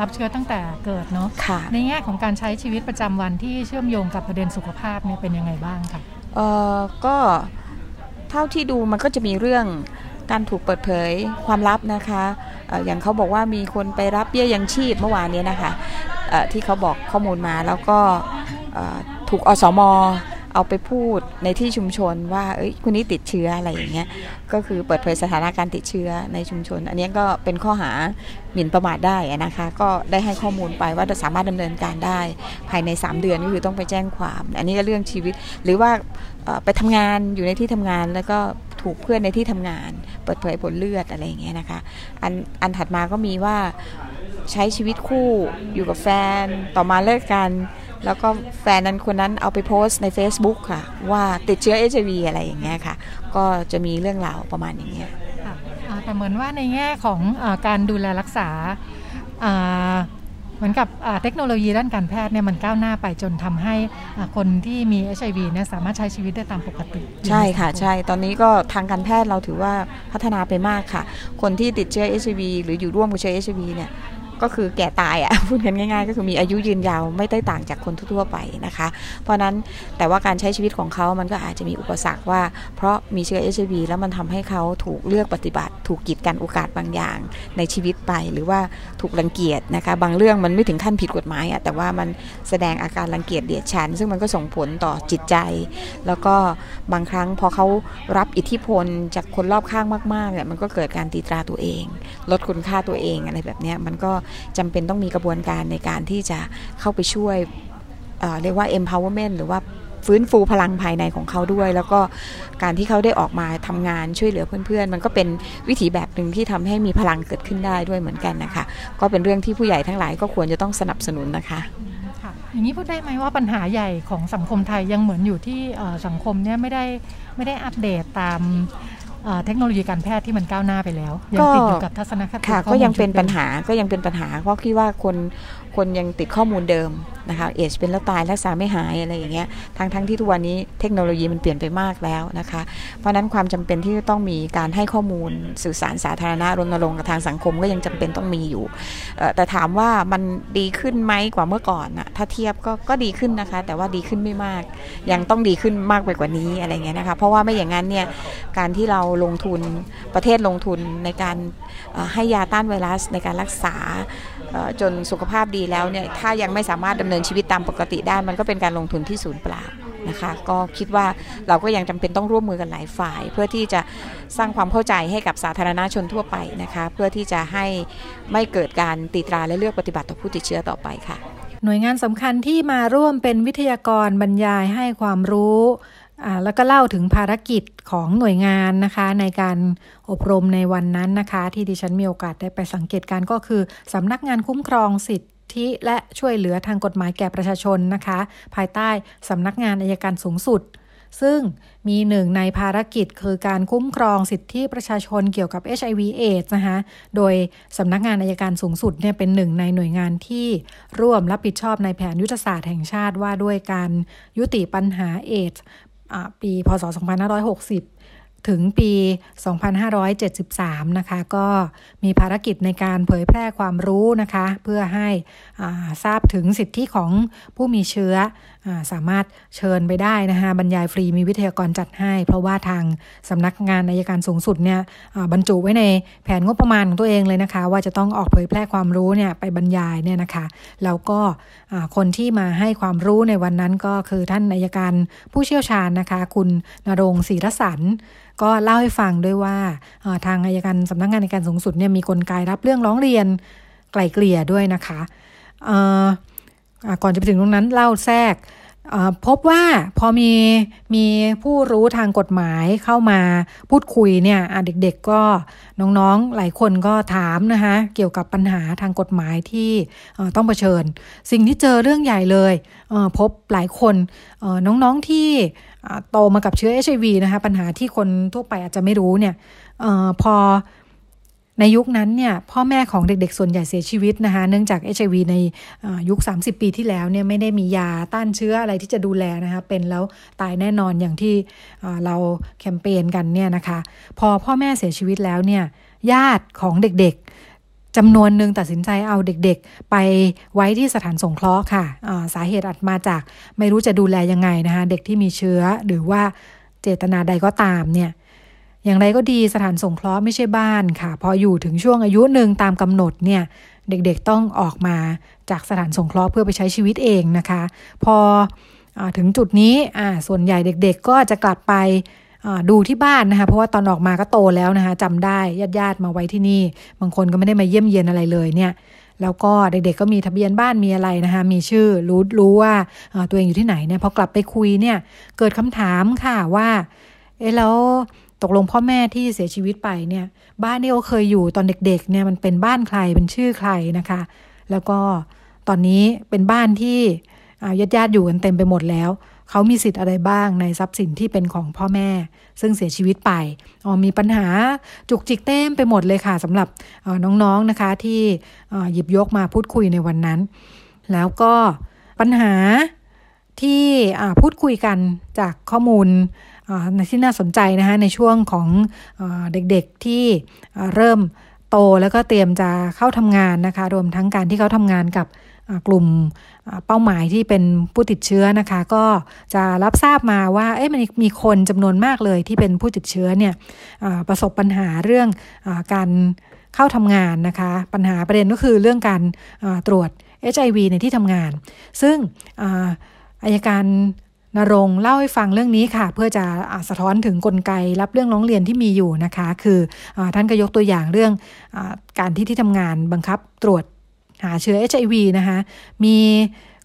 รับเชื้อตั้งแต่เกิดเนาะะในแง่ของการใช้ชีวิตประจำวันที่เชื่อมโยงกับประเด็นสุขภาพเนี่ยเป็นยังไงบ้างคะเออก็เท่าที่ดูมันก็จะมีเรื่องการถูกเปิดเผยความลับนะคะอย่างเขาบอกว่ามีคนไปรับเบี้ยยังชีพเมื่อวานนี้นะคะที่เขาบอกข้อมูลมาแล้วก็ถูกอสม เอาไปพูดในที่ชุมชนว่าเอ้ยคนนี้ติดเชื้ออะไรอย่างเงี้ยก็คือเปิดเผยสถานการณ์ติดเชื้อในชุมชน อันนี้ก็เป็นข้อหาหมิ่นประมาทได้นะคะ ก็ได้ให้ข้อมูลไปว่าจะสามารถดำเนินการได้ ภายใน 3 เดือนก็คือต้องไปแจ้งความ อันนี้ก็เรื่องชีวิต หรือว่าไปทำงานอยู่ในที่ทำงานแล้วก็ถูกเพื่อนในที่ทำงาน เปิดเผยผลเลือดอะไรอย่างเงี้ยนะคะอันอันถัดมาก็มีว่าใช้ชีวิตคู่อยู่กับแฟนต่อมาเลิกกัน แล้วก็แฟนนั้นคนนั้นเอาไปโพสต์ใน Facebook ค่ะ ว่าติดเชื้อเอชวีอะไรอย่างเงี้ยค่ะ ก็จะมีเรื่องราวประมาณอย่างเงี้ยแต่เหมือนว่าในแง่ของอการดูแลรักษาเหมือนกับเทคโนโลยีด้านการแพทย์เนี่ยมันก้าวหน้าไปจนทำให้คนที่มี HIV เนี่ยสามารถใช้ชีวิตได้ตามปกติ ใช่ค่ะ ใช่ตอนนี้ก็ทางการแพทย์เราถือว่าพัฒนาไปมากค่ะ คนที่ติดเชื้อ HIV หรืออยู่ร่วมกับเชื้อ HIV เนี่ย ก็คือแก่ตายอะพูดกันง่าย ๆ ก็คือมีอายุยืนยาวไม่ได้ต่างจากคนทั่วไปนะคะ เพราะนั้นแต่ว่าการใช้ชีวิตของเขามันก็อาจจะมีอุปสรรคว่า เพราะมีเชื้อเอชวีแล้วมันทำให้เขาถูกเลือกปฏิบัติ ถูกกีดกันโอกาสบางอย่างในชีวิตไป หรือว่าถูกรังเกียจนะคะ บางเรื่องมันไม่ถึงขั้นผิดกฎหมายอะแต่ว่ามันแสดงอาการรังเกียจเดียดฉัน ซึ่งมันก็ส่งผลต่อจิตใจ แล้วก็บางครั้งพอเขารับอิทธิพลจากคนรอบข้างมากๆเนี่ยมันก็เกิดการตีตราตัวเอง ลดคุณค่าตัวเองอะไรแบบนี้มันก็จำเป็นต้องมีกระบวนการในการที่จะเข้าไปช่วยเเรียกว่า empowerment หรือว่าฟื้นฟูพลังภายในของเขาด้วย แล้วก็การที่เขาได้ออกมาทำงานช่วยเหลือเพื่อนๆ มันก็เป็นวิถีแบบหนึ่งที่ทำให้มีพลังเกิดขึ้นได้ด้วยเหมือนกันนะคะ ก็เป็นเรื่องที่ผู้ใหญ่ทั้งหลายก็ควรจะต้องสนับสนุนนะคะอย่างนี้พูดได้ไหมว่าปัญหาใหญ่ของสังคมไทยยังเหมือนอยู่ที่สังคมเนี่ยไม่ได้ไม่ได้อัปเดตตาม เทคโนโลยีการแพทย์ที่มันก้าวหน้าไปแล้วยังติดอยู่กับทัศนคติก็ยังเป็นปัญหาก็ยังเป็นปัญหา เพราะคิดว่าคน คนยังติดข้อมูลเดิมนะคะเอชเป็นแล้วตายรักษาไม่หายอะไรอย่างเงี้ยทั้งทั้งที่ทุกวันนี้เทคโนโลยีมันเปลี่ยนไปมากแล้วนะคะ เพราะนั้นความจำเป็นที่ต้องมีการให้ข้อมูลสื่อสารสาธารณะรณรงค์กับทางสังคมก็ยังจำเป็นต้องมีอยู่ แต่ถามว่ามันดีขึ้นไหมกว่าเมื่อก่อนนะถ้าเทียบก็ก็ดีขึ้นนะคะ แต่ว่าดีขึ้นไม่มาก ยังต้องดีขึ้นมากไปกว่านี้อะไรเงี้ยนะคะเพราะว่าไม่อย่างนั้นเนี่ยการที่เราลงทุนประเทศลงทุนในการให้ยาต้านไวรัสในการรักษาจนสุขภาพดีแล้วเนี่ยถ้ายังไม่สามารถดำเนินชีวิตตามปกติได้ มันก็เป็นการลงทุนที่ศูนย์เปล่านะคะ ก็คิดว่าเราก็ยังจำเป็นต้องร่วมมือกันหลายฝ่าย เพื่อที่จะสร้างความเข้าใจให้กับสาธารณชนทั่วไปนะคะ เพื่อที่จะให้ไม่เกิดการตีตราและเลือกปฏิบัติต่อผู้ติดเชื้อต่อไปค่ะ หน่วยงานสำคัญที่มาร่วมเป็นวิทยากรบรรยายให้ความรู้แล้วก็เล่าถึงภารกิจของหน่วยงานนะคะ ในการอบรมในวันนั้นนะคะ ที่ดิฉันมีโอกาสได้ไปสังเกตการก็คือสำนักงานคุ้มครองสิท ธิและช่วยเหลือทางกฎหมายแก่ประชาชนนะคะ ภายใต้สำนักงานอายการสูงสุด ซึ่งมีหนึ่งในภารกิจคือการคุ้มครองสิทธิประชาชนเกี่ยวกับ HIV AIDS นะคะโดยสำนักงานอายการสูงสุดเนี่ยเป็นหนึ่งในหน่วยงานที่ร่วมรับผิดชอบในแผนยุทธศาสตร์แห่งชาติว่าด้วยการยุติปัญหาเอดสปี พศ 2560 ถึงปี 2573 นะคะ ก็มีภารกิจในการเผยแพร่ความรู้นะคะ เพื่อให้ทราบถึงสิทธิของผู้มีเชื้ออ สามารถเชิญไปได้นะคะบรรยายฟรีมีวิทยากรจัดให้ เพราะว่าทางสำนักงานอายการสูงสุดเนี่ยบรรจุไว้ในแผนงบประมาณของตัวเองเลยนะคะ ว่าจะต้องออกเผยแพร่ความรู้เนี่ยไปบรรยายเนี่ยนะคะ แล้วก็คนที่มาให้ความรู้ในวันนั้นก็คือท่านอายการผู้เชี่ยวชาญนะคะ คุณนรงศรีรสันก็เล่าให้ฟังด้วยว่าทางอายการสำนักงานในการสูงสุดเนี่ยมีกลไกรับเรื่องร้องเรียนไกล่เกลี่ยด้วยนะคะ ก่อนจะไปถึงตรงนั้นเล่าแทรกพบว่าพอมีมีผู้รู้ทางกฎหมายเข้ามาพูดคุยเนี่ยเด็กๆก็น้องๆหลายคนก็ถามนะคะเกี่ยวกับปัญหาทางกฎหมายที่ต้องเผชิญ สิ่งที่เจอเรื่องใหญ่เลยพบหลายคนน้องๆที่โตมากับเชื้อ HIV นะคะปัญหาที่คนทั่วไปอาจจะไม่รู้เนี่ยอพอ ในยุคนั้นเนี่ยพ่อแม่ของเด็กๆ ส่วนใหญ่เสียชีวิตนะคะเนื่องจาก HIV ในยุค 30 ปีที่แล้วเนี่ยไม่ได้มียาต้านเชื้ออะไรที่จะดูแลนะคะเป็นแล้วตายแน่นอนอย่างที่เราแคมเปญกันเนี่ยนะคะพอพ่อแม่เสียชีวิตแล้วเนี่ยญาติของเด็กๆจำนวนหนึ่งตัดสินใจเอาเด็กๆ ไปไว้ที่สถานสงเคราะห์ค่ะสาเหตุอาจมาจากไม่รู้จะดูแลยังไงนะคะ เด็กที่มีเชื้อหรือว่าเจตนาใดก็ตามเนี่ย อย่างไรก็ดีสถานสงเคราะห์ไม่ใช่บ้านค่ะ พออยู่ถึงช่วงอายุหนึ่งตามกำหนดเนี่ยเด็กๆต้องออกมาจากสถานสงเคราะห์เพื่อไปใช้ชีวิตเองนะคะ พออถึงจุดนี้ส่วนใหญ่เด็กๆก็จะกลับไปดูที่บ้านนะคะเพราะว่าตอนออกมาก็โตแล้วนะคะจำได้ญาติๆมาไว้ที่นี่ บางคนก็ไม่ได้มาเยี่ยมเยียนอะไรเลยเนี่ยแล้วก็เด็กๆก็มีทะเบียนบ้านมีอะไรนะคะมีชื่อรู้รู้ว่าตัวเองอยู่ที่ไหนเนี่ยพอกลับไปคุยเนี่ยเกิดคำถามค่ะว่าเอ๊ะแล้ว ตกลงพ่อแม่ที่เสียชีวิตไปเนี่ยบ้านที่เขาเคยอยู่ตอนเด็กๆเนี่ยมันเป็นบ้านใครเป็นชื่อใครนะคะ แล้วก็ตอนนี้เป็นบ้านที่ญาติญาติอยู่กันเต็มไปหมดแล้ว เขามีสิทธิ์อะไรบ้างในทรัพย์สินที่เป็นของพ่อแม่ ซึ่งเสียชีวิตไปอ๋อมีปัญหาจุกจิกเต็มไปหมดเลยค่ะสำหรับน้องๆนะคะที่หยิบยกมาพูดคุยในวันนั้น แล้วก็ปัญหาที่พูดคุยกันจากข้อมูล ที่น่าสนใจนะคะในช่วงของเด็กๆที่เริ่มโตแล้วก็เตรียมจะเข้าทำงานนะคะ รวมทั้งการที่เขาทำงานกับกลุ่มเป้าหมายที่เป็นผู้ติดเชื้อนะคะ ก็จะรับทราบมาว่าเอ๊ะมันมีคนจำนวนมากเลยที่เป็นผู้ติดเชื้อเนี่ยประสบปัญหาเรื่องอการเข้าทำงานนะคะ ปัญหาประเด็นก็คือเรื่องการตรวจ HIV ในที่ทำงาน ซึ่งอายการ นรงเล่าให้ฟังเรื่องนี้ค่ะ เพื่อจะสะท้อนถึงกลไกรับเรื่องร้องเรียนที่มีอยู่นะคะ คืออท่านก็ยกตัวอย่างเรื่องอการที่ที่ทำงานบังคับตรวจหาเชื้อ HIV นะคะมี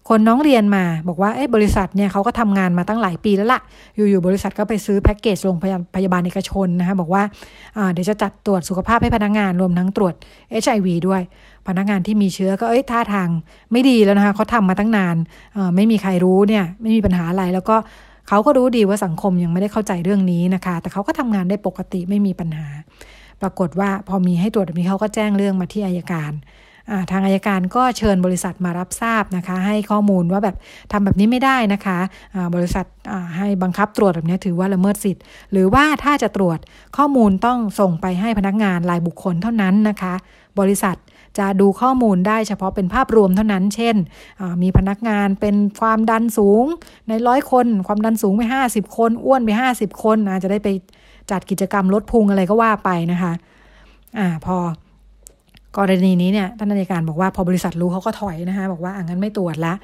คนน้องเรียนมาบอกว่าบริษัทเนี่ยเขาก็ทำงานมาตั้งหลายปีแล้วละ่ะ อยู่ๆบริษัทก็ไปซื้อแพ็กเกจโรงพยาบาลเอกชนนะคะบอกว่าเดี๋ยวจะจัดตรวจสุขภาพให้พนักงงานรวมทั้งตรวจ HIV ด้วย พนักงานที่มีเชื้อก็เอ้ยท่าทางไม่ดีแล้วนะคะเขาทำมาตั้งนานไม่มีใครรู้เนี่ยไม่มีปัญหาอะไรแล้วก็เขาก็รู้ดีว่าสังคมยังไม่ได้เข้าใจเรื่องนี้นะคะ แต่เขาก็ทำงานได้ปกติไม่มีปัญหา ปรากฏว่าพอมีให้ตรวจแบบนี้เขาก็แจ้งเรื่องมาที่อายการ ทางอายการก็เชิญบริษัทมารับทราบนะคะ ให้ข้อมูลว่าแบบทำแบบนี้ไม่ได้นะคะบริษัทให้บังคับตรวจแบบนี้ถือว่าละเมิดสิทธิ์ หรือว่าถ้าจะตรวจข้อมูลต้องส่งไปให้พนักงานรายบุคคลเท่านั้นนะคะ บริษัทจะดูข้อมูลได้เฉพาะเป็นภาพรวมเท่านั้น เช่น มีพนักงานเป็นความดันสูงในร้อยคน ความดันสูงไป 50 คน อ้วนไป 50 คนนะจะได้ไปจัดกิจกรรมลดพุงอะไรก็ว่าไปนะคะ อ่าพอ กรณีนี้เนี่ยท่านอายการบอกว่าพอบริษัทรู้เขาก็ถอยนะคะบอกว่าอ่างั้นไม่ตรวจละ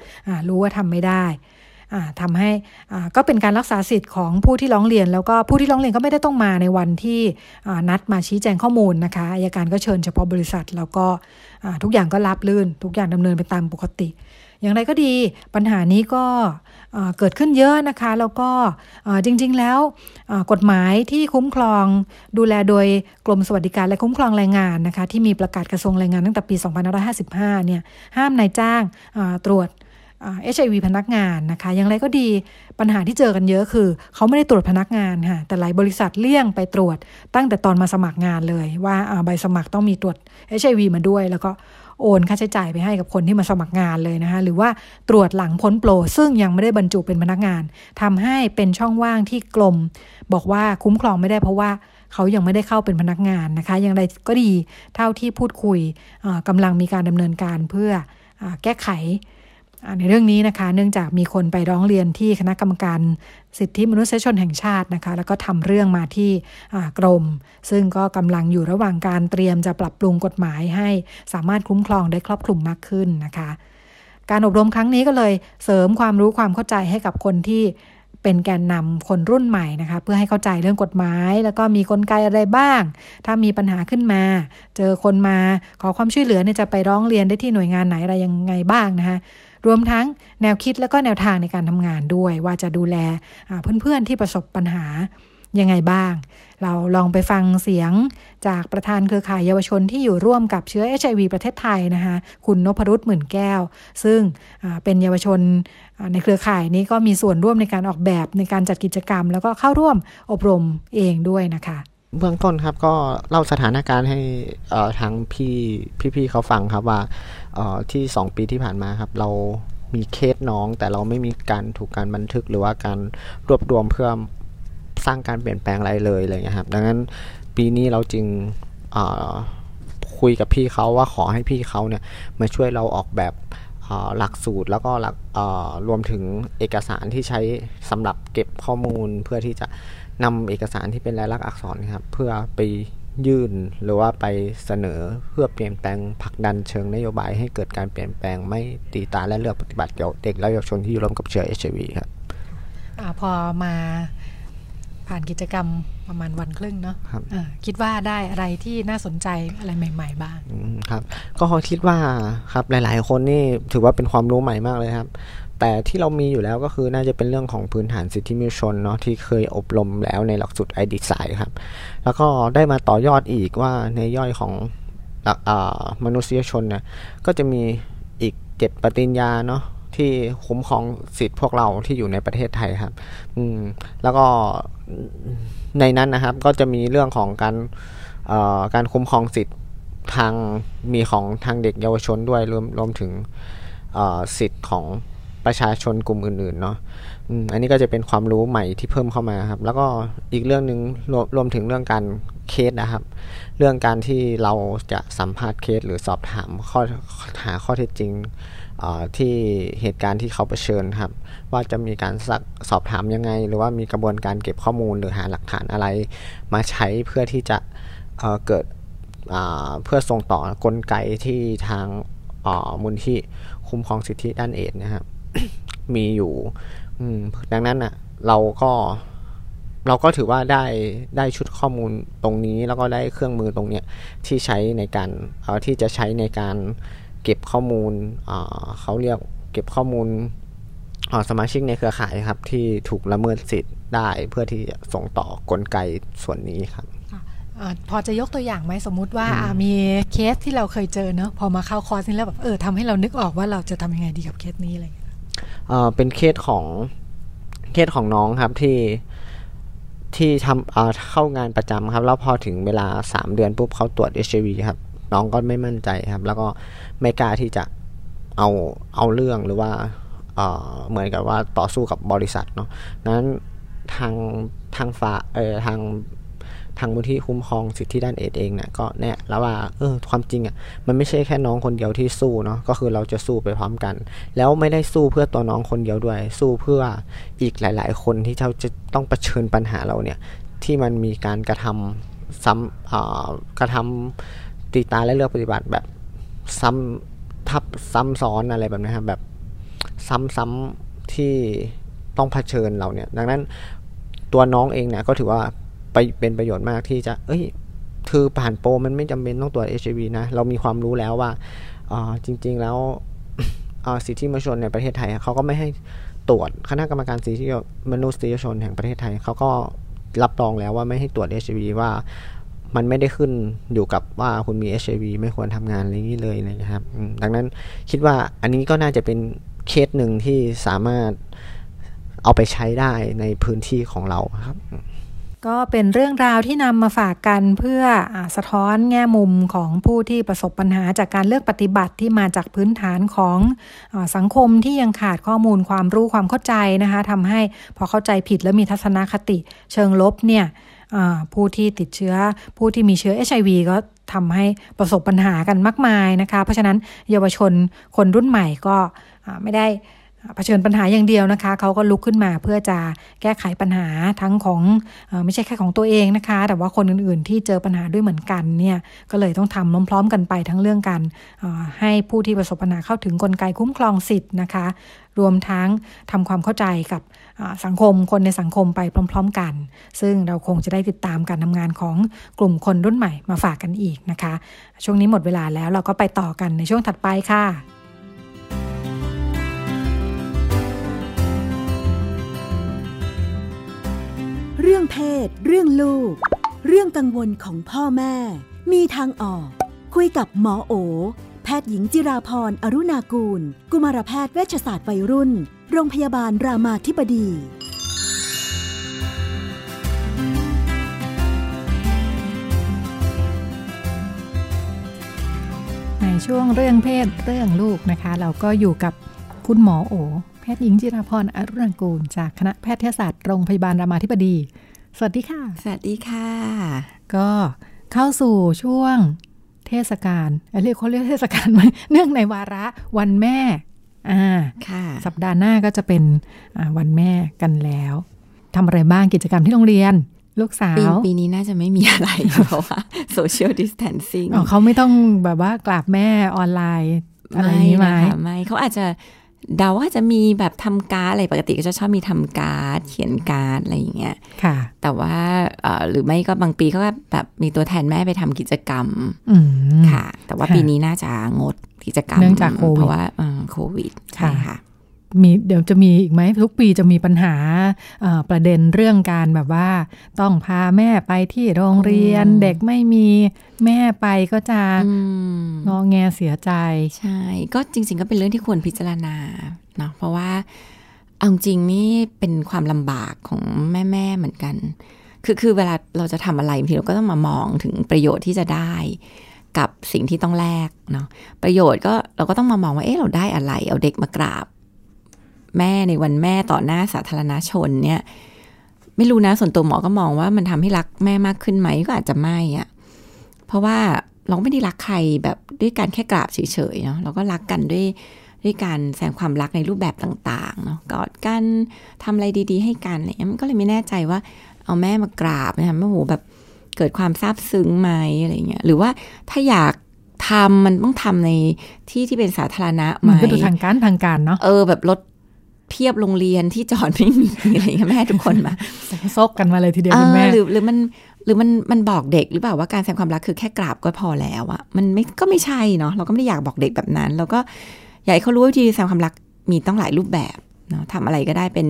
รู้ว่าทำไม่ได้ทำให้ก็เป็นการรักษาสิทธิ์ของผู้ที่ร้องเรียน แล้วก็ผู้ที่ร้องเรียนก็ไม่ได้ต้องมาในวันที่นัดมาชี้แจงข้อมูลนะคะอายการก็เชิญเฉพาะบริษัท แล้วก็ทุกอย่างก็รับลื่น ทุกอย่างดำเนินไปตามปกติ อย่างไรก็ดีปัญหานี้ก็เกิดขึ้นเยอะนะคะ แล้วก็จริงๆแล้วกฎหมายที่คุ้มครองดูแลโดยกรมสวัสดิการและคุ้มครองแรงงานนะคะ ที่มีประกาศกระทรวงแรงงานตั้งแต่ปี 2555 เนี่ยห้ามนายจ้างตรวจเอชไอวีพนักงานนะคะ อย่างไรก็ดีปัญหาที่เจอกันเยอะคือ เขาไม่ได้ตรวจพนักงานค่ะแต่หลายบริษัทเลี่ยงไปตรวจตั้งแต่ตอนมาสมัครงานเลย ว่าใบสมัครต้องมีตรวจเอชไอวีมาด้วย แล้วก็ โอนค่าใช้จ่ายไปให้กับคนที่มาสมัครงานเลยนะคะหรือว่าตรวจหลังพ้นโปร ซึ่งยังไม่ได้บรรจุเป็นพนักงานทำให้เป็นช่องว่างที่กลม บอกว่าคุ้มครองไม่ได้เพราะว่าเขายังไม่ได้เข้าเป็นพนักงานนะคะ อย่างไรก็ดีเท่าที่พูดคุยกำลังมีการดำเนินการเพื่ออแก้ไข ในเรื่องนี้นะคะเนื่องจากมีคนไปร้องเรียนที่คณะกรรมการสิทธิมนุษยชนแห่งชาตินะคะ แล้วก็ทำเรื่องมาที่กรม ซึ่งก็กำลังอยู่ระหว่างการเตรียมจะปรับปรุงกฎหมายให้สามารถคุ้มครองได้ครอบคลุมมากขึ้นนะคะ การอบรมครั้งนี้ก็เลยเสริมความรู้ความเข้าใจให้กับคนที่เป็นแกนนำคนรุ่นใหม่นะคะ เพื่อให้เข้าใจเรื่องกฎหมาย แล้วก็มีกลไกอะไรบ้าง ถ้ามีปัญหาขึ้นมา เจอคนมาขอความช่วยเหลือเนี่ยจะไปร้องเรียนได้ที่หน่วยงานไหนอะไรยังไงบ้างนะคะ รวมทั้งแนวคิดและก็แนวทางในการทำงานด้วย ว่าจะดูแลเพื่อนๆที่ประสบปัญหายังไงบ้าง เราลองไปฟังเสียงจากประธานเครือข่ายเยาวชนที่อยู่ร่วมกับเชื้อ HIV ประเทศไทยนะคะคุณนพรุษหมื่นแก้ว ซึ่งเป็นเยาวชนในเครือข่ายนี้ก็มีส่วนร่วมในการออกแบบในการจัดกิจกรรม แล้วก็เข้าร่วมอบรมเองด้วยนะคะเบื้องต้นครับก็เล่าสถานการณ์ให้ทางพี่พี่ๆเขาฟังครับว่า ที่สองปีที่ผ่านมาครับ เรามีเคสน้อง แต่เราไม่มีการถูกการบันทึกหรือว่าการรวบรวมเพื่อสร้างการเปลี่ยนแปลงอะไรเลยอะไรเงี้ยครับ ดังนั้นปีนี้เราจึงคุยกับพี่เขาว่าขอให้พี่เขาเนี่ยมาช่วยเราออกแบบหลักสูตรแล้วก็หลักรวมถึงเอกสารที่ใช้สำหรับเก็บข้อมูลเพื่อที่จะนำเอกสารที่เป็นลายลักษณ์อักษรครับ เพื่อไป ยื่นหรือว่าไปเสนอเพื่อเปลี่ยนแปลงผลักดันเชิงนโยบายให้เกิดการเปลี่ยนแปลงไม่ตีตาและเลือกปฏิบัติเกี่ยวเด็กและเยาวชนที่อยู่ร่วมกับเชื้อเอชไอวีครับอพอมาผ่านกิจกรรมประมาณวันครึ่งเนาะคิดว่าได้อะไรที่น่าสนใจอะไรใหม่ ๆ บ้างครับ ก็คิดว่าครับหลาย ๆ คนนี่ถือว่าเป็นความรู้ใหม่มากเลยครับ แต่ที่เรามีอยู่แล้วก็คือน่าจะเป็นเรื่องของพื้นฐานสิทธิมนุษยชนเนาะที่เคยอบรมแล้วในหลักสูตรไอดีไซน์ครับ แล้วก็ได้มาต่อยอดอีกว่าในย่อยของมนุษยชนเนี่ยก็จะมีอีกเจ็ดปฏิญญาเนาะที่คุ้มครองสิทธิ์พวกเราที่อยู่ในประเทศไทยครับ อืม แล้วก็ในนั้นนะครับก็จะมีเรื่องของการการคุ้มครองสิทธิ์ทางมีของทางเด็กเยาวชนด้วยรวมรวมถึงสิทธิ์ของ ประชาชนกลุ่มอื่นๆเนาะอันนี้ก็จะเป็นความรู้ใหม่ที่เพิ่มเข้ามาครับ แล้วก็อีกเรื่องหนึ่งรวมรวมถึงเรื่องการเคสนะครับ เรื่องการที่เราจะสัมภาษณ์เคสหรือสอบถามข้อหาข้อเท็จจริงที่เหตุการณ์ที่เขาเผชิญครับ ว่าจะมีการสักสอบถามยังไง หรือว่ามีกระบวนการเก็บข้อมูลหรือหาหลักฐานอะไร มาใช้เพื่อที่จะเเกิดเพื่อส่งต่อกลไกที่ทางมูลที่คุ้มครองสิทธิด้านเอดนะครับ มีอยู่ดังนั้นอะ เราก็เราก็ถือว่าได้ได้ชุดข้อมูลตรงนี้แล้วก็ได้เครื่องมือตรงเนี้ยที่ใช้ในการที่จะใช้ในการเก็บข้อมูลเขาเรียกเก็บข้อมูลสมาชิกในเครือข่ายครับ ที่ถูกละเมิดสิทธิ์ได้เพื่อที่จะส่งต่อกลไกส่วนนี้ครับพอจะยกตัวอย่างไหมสมมุติว่ามีเคสที่เราเคยเจอเนอะพอมาเข้าคอร์สนี้แล้วแบบเออทำให้เรานึกออกว่าเราจะทำยังไงดีกับเคสนี้อะไรเเป็นเคสของเคสของน้องครับที่ที่ทำเข้างานประจำครับ แล้วพอถึงเวลาสามเดือนปุ๊บเขาตรวจ HIV ครับ น้องก็ไม่มั่นใจครับ แล้วก็ไม่กล้าที่จะเอาเอาเรื่องหรือว่าเหมือนกับว่าต่อสู้กับบริษัทเนาะนั้นทางทางฝ่าเออทาง ทางมูลที่คุ้มครองสิทธิด้านเอดเองเนี่ยก็แน่แล้วว่าเออความจริงอะมันไม่ใช่แค่น้องคนเดียวที่สู้เนาะก็คือเราจะสู้ไปพร้อมกัน แล้วไม่ได้สู้เพื่อตัวน้องคนเดียวด้วย สู้เพื่ออีกหลาย ๆ คนที่เขาจะต้องเผชิญปัญหาเราเนี่ยที่มันมีการกระทำซ้ำกระทำตีตาและเลือกปฏิบัติแบบซ้ำทับซ้ำซ้อนอะไรแบบนี้ครับแบบซ้ำๆที่ต้องเผชิญเราเนี่ย ดังนั้นตัวน้องเองเนี่ยก็ถือว่า ไปเป็นประโยชน์มากที่จะ เอ้ยคือผ่านโปรมันไม่จำเป็นต้องตรวจ HIV นะ เรามีความรู้แล้วว่าจริง ๆ แล้วสิทธิมนุษยชนในประเทศไทยเขาก็ไม่ให้ตรวจคณะกรรมการสิทธิมนุษยชนแห่งประเทศไทยเขาก็รับรองแล้วว่าไม่ให้ตรวจ HIV ว่ามันไม่ได้ขึ้นอยู่กับว่าคุณมี HIV ไม่ควรทำงานอะไรนี้เลยนะครับ ดังนั้นคิดว่าอันนี้ก็น่าจะเป็นเคสหนึ่งที่สามารถเอาไปใช้ได้ในพื้นที่ของเราครับ ก็เป็นเรื่องราวที่นำมาฝากกันเพื่ออสะท้อนแง่มุมของผู้ที่ประสบปัญหาจากการเลือกปฏิบัติที่มาจากพื้นฐานของอสังคมที่ยังขาดข้อมูลความรู้ความเข้าใจนะคะทำให้พอเข้าใจผิดแล้วมีทัศนคติเชิงลบเนี่ยผู้ที่ติดเชื้อ ผู้ที่มีเชื้อ HIV ก็ทำให้ประสบปัญหากันมากมายนะคะ เพราะฉะนั้นเยาวชนคนรุ่นใหม่ก็ไม่ได้ เผชิญปัญหาอย่างเดียวนะคะ เขาก็ลุกขึ้นมาเพื่อจะแก้ไขปัญหาทั้งของอไม่ใช่แค่ของตัวเองนะคะ แต่ว่าคนอื่นๆที่เจอปัญหาด้วยเหมือนกันเนี่ยก็เลยต้องทำพร้อมๆกันไปทั้งเรื่องการให้ผู้ที่ประสบปัญหาเข้าถึงกลไกคุ้มครองสิทธิ์นะคะ รวมทั้งทำความเข้าใจกับสังคมคนในสังคมไปพร้อม ๆ กัน ซึ่งเราคงจะได้ติดตามการทำงานของกลุ่มคนรุ่นใหม่มาฝากกันอีกนะคะ ช่วงนี้หมดเวลาแล้วเราก็ไปต่อกันในช่วงถัดไปค่ะ เรื่องเพศ เรื่องลูก เรื่องกังวลของพ่อแม่ มีทางออก คุยกับหมอโอ แพทย์หญิงจิราพรอรุณากูล กุมารแพทย์เวชศาสตร์วัยรุ่น โรงพยาบาลรามาธิบดีในช่วงเรื่องเพศเรื่องลูกนะคะ เราก็อยู่กับคุณหมอโอ พทย์หญิงจิราพรอรุณกูล จากคณะแพทยศาสตร์โรงพยาบาลรามาธิบดี สวัสดีค่ะ สวัสดีค่ะ ก็เข้าสู่ช่วงเทศกาลเรียกเขาเรียกเทศกาลไหมเนื่องในวาระวันแม่อ่าสัปดาห์หน้าก็จะเป็นวันแม่กันแล้วทำอะไรบ้างกิจกรรมที่โรงเรียนลูกสาวปีนี้น่าจะไม่มีอะไร เพราะว่า social distancing เขาไม่ต้องแบบว่ากราบแม่ออนไลน์อะไรนี้ไหมไม่เขาอาจจะ เดาว่าจะมีแบบทำการ์ดอะไรปกติก็จะชอบมีทำการ์ดเขียนการ์ดอะไรอย่างเงี้ยค่ะ แต่ว่าหรือไม่ก็บางปีก็แบบมีตัวแทนแม่ไปทำกิจกรรมค่ะ แต่ว่าปีนี้น่าจะงดกิจกรรมเนื่องจากโควิดเพราะว่าโควิดใช่ค่ะ มีเดี๋ยวจะมีอีกไหมทุกปีจะมีปัญหาประเด็นเรื่องการแบบว่า ต้องพาแม่ไปที่โรงเรียน เด็กไม่มีแม่ไปก็จะงอแงเสียใจ ใช่ ก็จริง ๆ ก็เป็นเรื่องที่ควรพิจารณาเนาะเพราะว่าเอาจริงนี่เป็นความลำบากของแม่ๆเหมือนกัน คือคือเวลาเราจะทำอะไรบางทีเราก็ต้องมามองถึงประโยชน์ที่จะได้กับสิ่งที่ต้องแลกเนาะประโยชน์ก็เราก็ต้องมามองว่าเอ๊ะเราได้อะไร เอาเด็กมากราบ แม่ในวันแม่ต่อหน้าสาธารณชนเนี่ย ไม่รู้นะส่วนตัวหมอก็มองว่ามันทำให้รักแม่มากขึ้นไหมก็อาจจะไม่อะเพราะว่าเราไม่ได้รักใครแบบด้วยการแค่กราบเฉยๆเนาะเราก็รักกันด้วยด้วยการแสดงความรักในรูปแบบต่างๆเนาะกอดกันทำอะไรดีๆ ให้กันอะไรเงี้ยมันก็เลยไม่แน่ใจว่า เอาแม่มากราบนะคะแม่โหแบบเกิดความซาบซึ้งไหมอะไรเงี้ยหรือว่าถ้าอยากทำมันต้องทำในที่ที่เป็นสาธารณะไหมก็ดูทางการทางการเนาะเออแบบรถ เทียบโรงเรียนที่จอดไม่มีอะไรเงี้ยแม่ทุกคนมาซกกันมาเลยทีเดียวคุณแม่หรือหรือมันหรือมันมันบอกเด็กหรือเปล่าว่าการแสดงความรักคือแค่กราบก็พอแล้วอะมันไม่ก็ไม่ใช่เนาะเราก็ไม่ได้อยากบอกเด็กแบบนั้น เราก็อยากให้เขารู้ว่าวิธีแสดงความรักมีต้องหลายรูปแบบเนาะทำอะไรก็ได้เป็น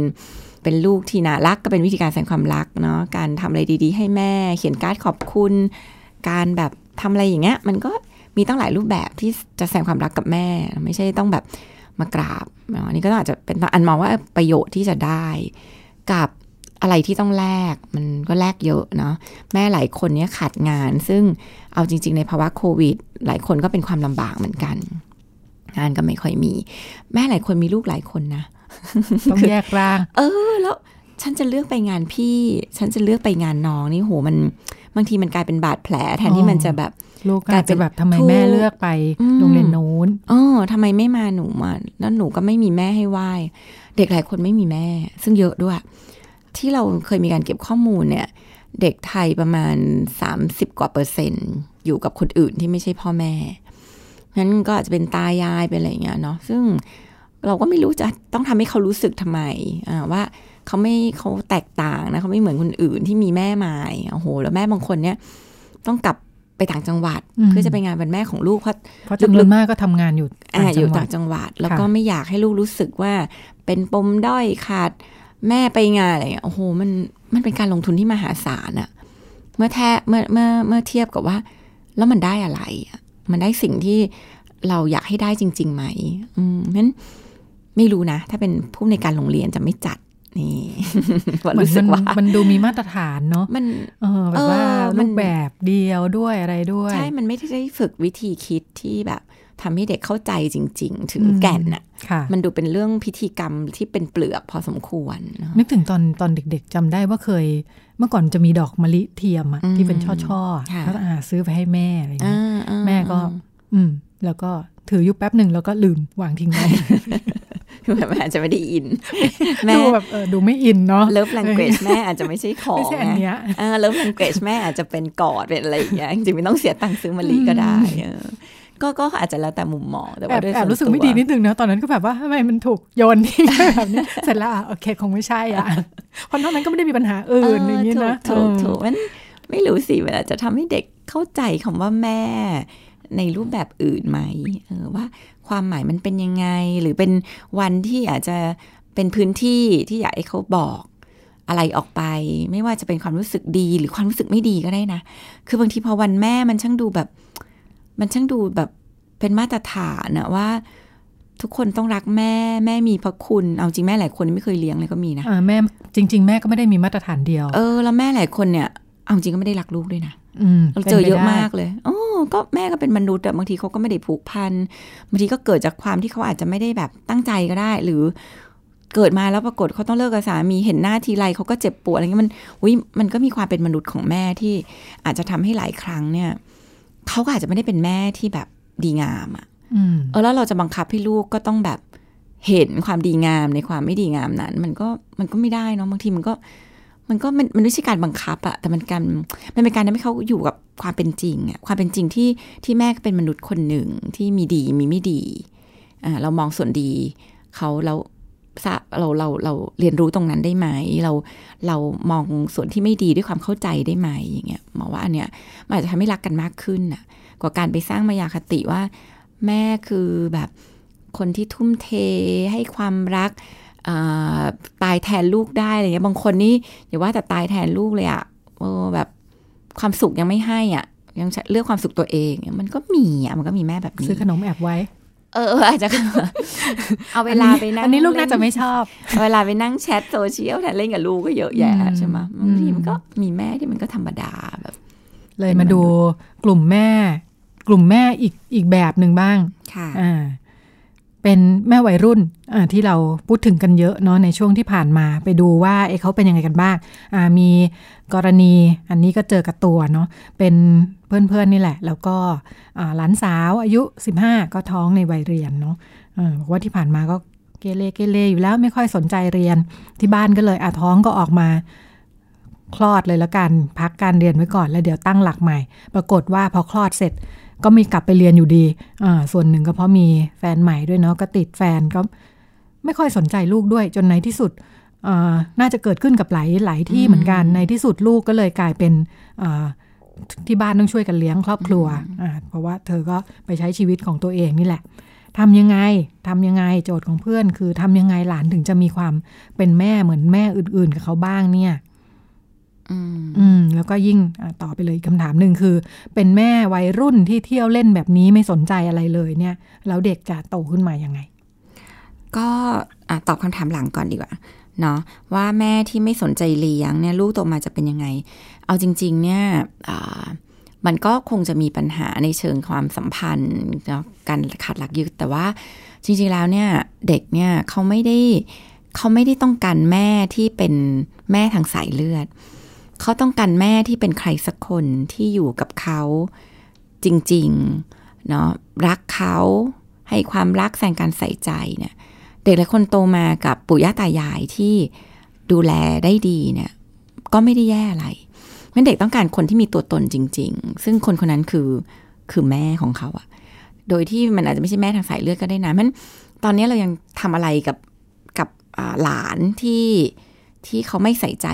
เป็นลูกที่น่ารักก็เป็นวิธีการแสดงความรักเนาะการทำอะไรดี ๆ ให้แม่ เขียนการ์ดขอบคุณ การแบบทำอะไรอย่างเงี้ย มันก็มีตั้งหลายรูปแบบที่จะแสดงความรักกับแม่ ไม่ใช่ต้องแบบ มากราบอันนี้ก็อาจจะเป็นอันมองว่าประโยชน์ที่จะได้กับอะไรที่ต้องแลกมันก็แลกเยอะเนาะแม่หลายคนเนี้ยขาดงาน ซึ่งเอาจริง ๆ ในภาวะโควิด หลายคนก็เป็นความลำบากเหมือนกัน งานก็ไม่ค่อยมี แม่หลายคนมีลูกหลายคนนะต้องแยกร่าง เออ แล้วฉันจะเลือกไปงานพี่ ฉันจะเลือกไปงานน้องนี่โหมันบางทีมันกลายเป็นบาดแผล แทนที่มันจะแบบ ลูกกลายเป็นแบบทำไมแม่เลือกไปโรงเรียนโน้นอ๋อทำไมไม่มาหนูมาแล้วหนูก็ไม่มีแม่ให้ไหว้เด็กหลายคนไม่มีแม่ ซึ่งเยอะด้วย ที่เราเคยมีการเก็บข้อมูลเนี่ย เด็กไทยประมาณสามสิบกว่าเปอร์เซ็นต์ อยู่กับคนอื่นที่ไม่ใช่พ่อแม่นั้นก็อาจจะเป็นตายายเป็นอะไรเงี้ยเนาะซึ่งเราก็ไม่รู้จะต้องทำให้เขารู้สึกทำไมอ่าว่าเขาไม่เขาแตกต่างนะเขาไม่เหมือนคนอื่นที่มีแม่มาโอ้โห แล้วแม่บางคนเนี่ย ต้องกลับ ไปต่างจังหวัด เพื่อจะไปงานวันแม่ของลูก เพราะเพราะจำนวนมากก็ทำงานอยู่อ่าอยู่ต่างจังหวัด แล้วก็ไม่อยากให้ลูกรู้สึกว่า เป็นปมด้อยขาดแม่ไปงานอะไรเงี้ยโอ้โหมันมันเป็นการลงทุนที่มหาศาลอะเมื่อแท้เมื่อเมื่อเมื่อเทียบกับว่า แล้วมันได้อะไรอะมันได้สิ่งที่เราอยากให้ได้จริงๆไหมอืมนั้นไม่รู้นะ ถ้าเป็นผู้ในการโรงเรียนจะไม่จัด นี่รู้สึกว่ามันดูมีมาตรฐานเนาะมันเออแบบว่ารูปแบบเดียวด้วยอะไรด้วย ใช่ มันไม่ได้ฝึกวิธีคิดที่แบบทำให้เด็กเข้าใจจริง ๆ ถึงแก่นอะ มันดูเป็นเรื่องพิธีกรรมที่เป็นเปลือกพอสมควร นึกถึงตอนตอนเด็กๆจำได้ว่าเคย เมื่อก่อนจะมีดอกมะลิเทียมอะที่เป็นช่อๆแล้วอาซื้อไปให้แม่อะไรเงี้ยแม่ก็ อืม แล้วก็ถือยุบแป๊บหนึ่งแล้วก็ลืมวางทิ้งไว้ แม่อาจจะไม่ได้อิน แม่แบบดูไม่อินเนาะเลิฟแลงเกจแม่อาจจะไม่ใช่ของไม่ใช่อันเนี้ยเลิฟแลงเกจแม่อาจจะเป็นกอดเป็นอะไรอย่างเงี้ยจริงๆไม่ต้องเสียตังค์ซื้อมะลิก็ได้ก็ก็อาจจะแล้วแต่มุมมองแต่ว่าด้วยแอบรู้สึกไม่ดีนิดนึงนะตอนนั้นก็แบบว่าทำไมมันถูกโยนทิ้งแบบนี้เสร็จแล้วโอเคคงไม่ใช่อะเพราะนอกนั้นก็ไม่ได้มีปัญหาอื่นอย่างนี้นะถูกถูกมันไม่รู้สิเวลาจะทำให้เด็กเข้าใจคำว่าแม่ในรูปแบบอื่นไหมเออว่า ความหมายมันเป็นยังไง หรือเป็นวันที่อาจจะเป็นพื้นที่ที่อยากให้เขาบอกอะไรออกไป ไม่ว่าจะเป็นความรู้สึกดีหรือความรู้สึกไม่ดีก็ได้นะ คือบางทีพอวันแม่มันช่างดูแบบ มันช่างดูแบบเป็นมาตรฐานนะว่าทุกคนต้องรักแม่แม่มีพระคุณ เอาจริงแม่หลายคนไม่เคยเลี้ยงเลยก็มีนะแม่จริง ๆ แม่ก็ไม่ได้มีมาตรฐานเดียว เออแล้วแม่หลายคนเนี่ย เอาจริงก็ไม่ได้รักลูกด้วยนะ เราเจอเยอะมากเลยโอ้ก็แม่ก็เป็นมนุษย์อะบางทีเขาก็ไม่ได้ผูกพันบางทีก็เกิดจากความที่เขาอาจจะไม่ได้แบบตั้งใจก็ได้ หรือเกิดมาแล้วปรากฏเขาต้องเลิกกับสามีเห็นหน้าทีไรเขาก็เจ็บปวดอะไรเงี้ยมันอุ้ยมันก็มีความเป็นมนุษย์ของแม่ที่อาจจะทำให้หลายครั้งเนี่ยเขาก็อาจจะไม่ได้เป็นแม่ที่แบบดีงามอะ่ะเออแล้วเราจะบังคับให้ลูกก็ต้องแบบเห็นความดีงามในความไม่ดีงามนั้น มันก็มันก็ไม่ได้เนาะบางทีมันก็ มันก็มันมันไม่ใช่การบังคับอะแต่มันการมันเป็นการทำให้เขาอยู่กับความเป็นจริงอะความเป็นจริงที่ที่แม่ก็เป็นมนุษย์คนหนึ่งที่มีดีมีไม่ดีอ่าเรามองส่วนดีเขาเราเราเราเราเรียนรู้ตรงนั้นได้ไหม เราเรามองส่วนที่ไม่ดีด้วยความเข้าใจได้ไหมอย่างเงี้ยหมอว่าอันเนี้ยมันอาจจะทำให้รักกันมากขึ้นน่ะกว่าการไปสร้างมายาคติว่า แม่คือแบบคนที่ทุ่มเทให้ความรัก ตายแทนลูกได้อะไรเงี้ยบางคนนี่อย่าว่าแต่ตายแทนลูกเลยอะโอ้แบบความสุขยังไม่ให้อะ ยังเลือกความสุขตัวเอง มันก็มีอะมันก็มีแม่แบบนี้ ซื้อขนมแอบไว้ เอออาจจะเอาเวลาไปนั่งอันนี้ลูกน่าจะไม่ชอบเวลาไปนั่งแชทโซเชียลแทนเล่นกับลูกก็เยอะแยะใช่ไหมบางทีมันก็มีแม่ที่มันก็ธรรมดาแบบ เลยมาดูกลุ่มแม่ กลุ่มแม่อีกอีกแบบหนึ่งบ้างค่ะอ่า เป็นแม่วัยรุ่นที่เราพูดถึงกันเยอะเนาะในช่วงที่ผ่านมาไปดูว่าเอเขาเป็นยังไงกันบ้างมีกรณีอันนี้ก็เจอกับตัวเนาะเป็นเพื่อนๆนี่แหละ แล้วก็หลานสาวอายุ 15 ก็ท้องในวัยเรียนเนาะบอกว่าที่ผ่านมาก็เกเรเกเรอยู่แล้วไม่ค่อยสนใจเรียนที่บ้านก็เลยอาท้องก็ออกมาคลอดเลยแล้วกัน พักการเรียนไว้ก่อนแล้วเดี๋ยวตั้งหลักใหม่ ปรากฏว่าพอคลอดเสร็จ ก็มีกลับไปเรียนอยู่ดี อ่า ส่วนหนึ่งก็เพราะมีแฟนใหม่ด้วยเนาะ ก็ติดแฟนก็ไม่ค่อยสนใจลูกด้วย จนในที่สุดน่าจะเกิดขึ้นกับหลายหลายที่เหมือนกัน ในที่สุดลูกก็เลยกลายเป็นที่บ้านต้องช่วยกันเลี้ยงครอบครัว เพราะว่าเธอก็ไปใช้ชีวิตของตัวเองนี่แหละทำยังไงทำยังไงโจทย์ของเพื่อน คือทำยังไงหลานถึงจะมีความเป็นแม่เหมือนแม่อื่น ๆ กับเขาบ้างเนี่ย อืมแล้วก็ยิ่งต่อไปเลยคำถามหนึ่งคือ เป็นแม่วัยรุ่นที่เที่ยวเล่นแบบนี้ไม่สนใจอะไรเลยเนี่ย แล้วเด็กจะโตขึ้นมายังไง ก็ตอบคำถามหลังก่อนดีกว่าเนาะว่าแม่ที่ไม่สนใจเลี้ยงเนี่ยลูกโตมาจะเป็นยังไง เอาจริง ๆ เนี่ยมันก็คงจะมีปัญหาในเชิงความสัมพันธ์เนาะการขาดหลักยึดแต่ว่าจริง ๆ แล้วเนี่ยเด็กเนี่ยเขาไม่ได้เขาไม่ได้ต้องการแม่ที่เป็นแม่ทางสายเลือด เขาต้องการแม่ที่เป็นใครสักคนที่อยู่กับเขาจริงๆเนาะรักเขาให้ความรักแสงการใส่ใจเนี่ยเด็กหลายคนโตมากับปู่ย่าตายายที่ดูแลได้ดีเนี่ยก็ไม่ได้แย่อะไรมันเด็กต้องการคนที่มีตัวตนจริง ๆ ซึ่งคนคนนั้นคือคือแม่ของเขาอะโดยที่มันอาจจะไม่ใช่แม่ทางสายเลือดก็ได้นะมันตอนนี้เรายังทำอะไรกับกับหลานที่ที่เขาไม่ใส่ใจ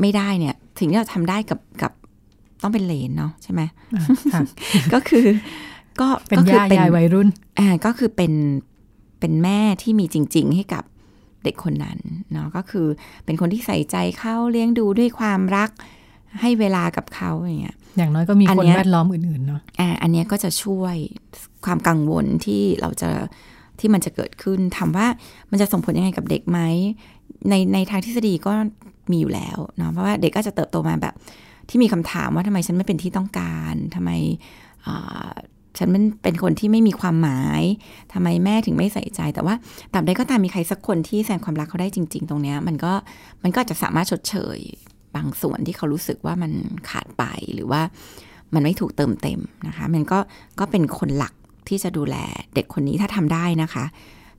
ไม่ได้เนี่ย สิ่งที่เราทำได้กับกับต้องเป็นเลนเนาะใช่ไหมก็คือก็เป็นยายายวัยรุ่นอ่าก็คือเป็นเป็นแม่ที่มีจริง ๆ ให้กับเด็กคนนั้นเนาะก็คือเป็นคนที่ใส่ใจเขาเลี้ยงดูด้วยความรักให้เวลากับเขาอย่างเงี้ยอย่างน้อยก็มีคนแวดล้อมอื่นๆเนาะอ่าอันนี้ก็จะช่วยความกังวลที่เราจะที่มันจะเกิดขึ้นถามว่ามันจะส่งผลยังไงกับเด็กไหมในในทางทฤษฎีก็ มีอยู่แล้วเนาะเพราะว่าเด็กก็จะเติบโตมาแบบ ที่มีคำถามว่าทำไมฉันไม่เป็นที่ต้องการทำไมฉันเป็นเป็นคนที่ไม่มีความหมายทำไมแม่ถึงไม่ใส่ใจ แต่ว่าตราบใดก็ตามมีใครสักคนที่แสดงความรักเขาได้จริง ๆ ตรงเนี้ยมันก็มันก็จะสามารถชดเชยบางส่วนที่เขารู้สึกว่ามันขาดไปหรือว่ามันไม่ถูกเติมเต็มนะคะ มันก็ก็เป็นคนหลักที่จะดูแลเด็กคนนี้ถ้าทำได้นะคะ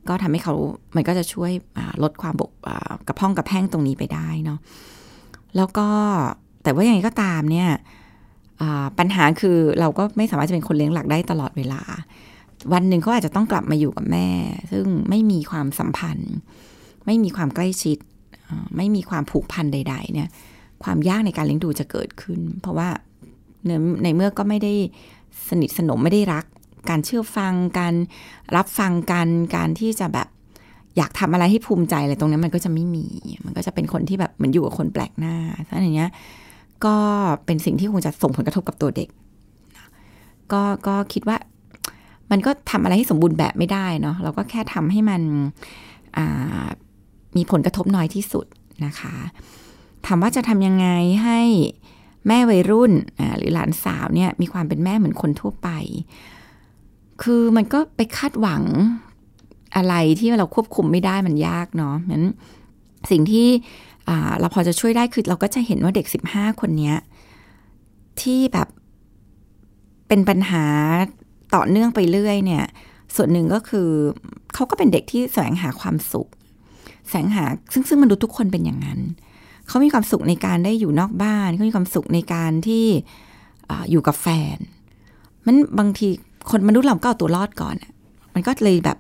ก็ทำให้เขามันก็จะช่วยลดความบกกระพ้องกระแพ้งตรงนี้ไปได้เนาะแล้วก็แต่ว่าอย่างไรก็ตามเนี่ยปัญหาคือเราก็ไม่สามารถจะเป็นคนเลี้ยงหลักได้ตลอดเวลา วันหนึ่งเขาอาจจะต้องกลับมาอยู่กับแม่ ซึ่งไม่มีความสัมพันธ์ ไม่มีความใกล้ชิด ไม่มีความผูกพันใด ๆ เนี่ย ความยากในการเลี้ยงดูจะเกิดขึ้น เพราะว่าในเมื่อก็ไม่ได้สนิทสนมไม่ได้รัก การเชื่อฟังการรับฟังกันการที่จะแบบอยากทำอะไรให้ภูมิใจอะไรตรงนี้มันก็จะไม่มี มันก็จะเป็นคนที่แบบเหมือนอยู่กับคนแปลกหน้าถ้าอย่างเงี้ย ก็เป็นสิ่งที่คงจะส่งผลกระทบกับตัวเด็ก ก็ก็คิดว่า มันก็ทำอะไรให้สมบูรณ์แบบไม่ได้เนาะ เราก็แค่ทำให้มันมีผลกระทบน้อยที่สุดนะคะ ถามว่าจะทำยังไงให้แม่วัยรุ่นหรือหลานสาวเนี่ยมีความเป็นแม่เหมือนคนทั่วไป คือมันก็ไปคาดหวังอะไรที่เราควบคุมไม่ได้มันยากเนาะนั้นสิ่งที่เราพอจะช่วยได้คือเราก็จะเห็นว่าเด็กสิบห้าคนนี้ที่แบบเป็นปัญหาต่อเนื่องไปเรื่อยเนี่ย ส่วนหนึ่งก็คือเขาก็เป็นเด็กที่แสวงหาความสุข แสวงหาซึ่งซึ่งมันดูทุกคนเป็นอย่างนั้น เขามีความสุขในการได้อยู่นอกบ้าน เขามีความสุขในการที่ออยู่กับแฟน มันบางที คนมนุษย์เราก็เอาตัวรอดก่อน มันก็เลยแบบ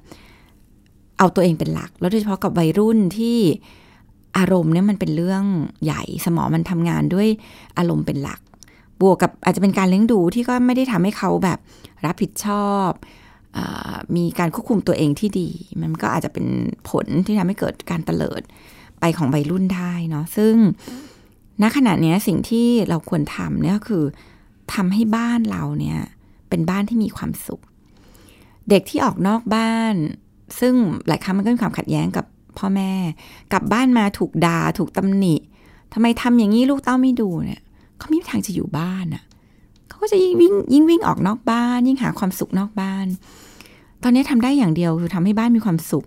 เอาตัวเองเป็นหลัก แล้วโดยเฉพาะกับวัยรุ่นที่อารมณ์เนี่ยมันเป็นเรื่องใหญ่สมองมันทำงานด้วยอารมณ์เป็นหลัก บวกกับอาจจะเป็นการเลี้ยงดูที่ก็ไม่ได้ทำให้เขาแบบรับผิดชอบอมีการควบคุมตัวเองที่ดี มันก็อาจจะเป็นผลที่ทำให้เกิดการเตลิดไปของวัยรุ่นได้เนาะซึ่งณขณะนี้สิ่งที่เราควรทำเนี่ยก็คือทำให้บ้านเราเนี่ย เป็นบ้านที่มีความสุข เด็กที่ออกนอกบ้าน ซึ่งหลายครั้งมันก็มีความขัดแย้งกับพ่อแม่ กลับบ้านมาถูกดา่าถูกตำหนิทำไมทำอย่างนี้ลูกเต้าไม่ดูเนี่ยเขาไม่มีทางจะอยู่บ้านอะ่ะเขาก็จะยิ่งวิ่งยิ่งวิ่งออกนอกบ้าน ยิ่งหาความสุขนอกบ้าน ตอนนี้ทำได้อย่างเดียวคือทำให้บ้านมีความสุข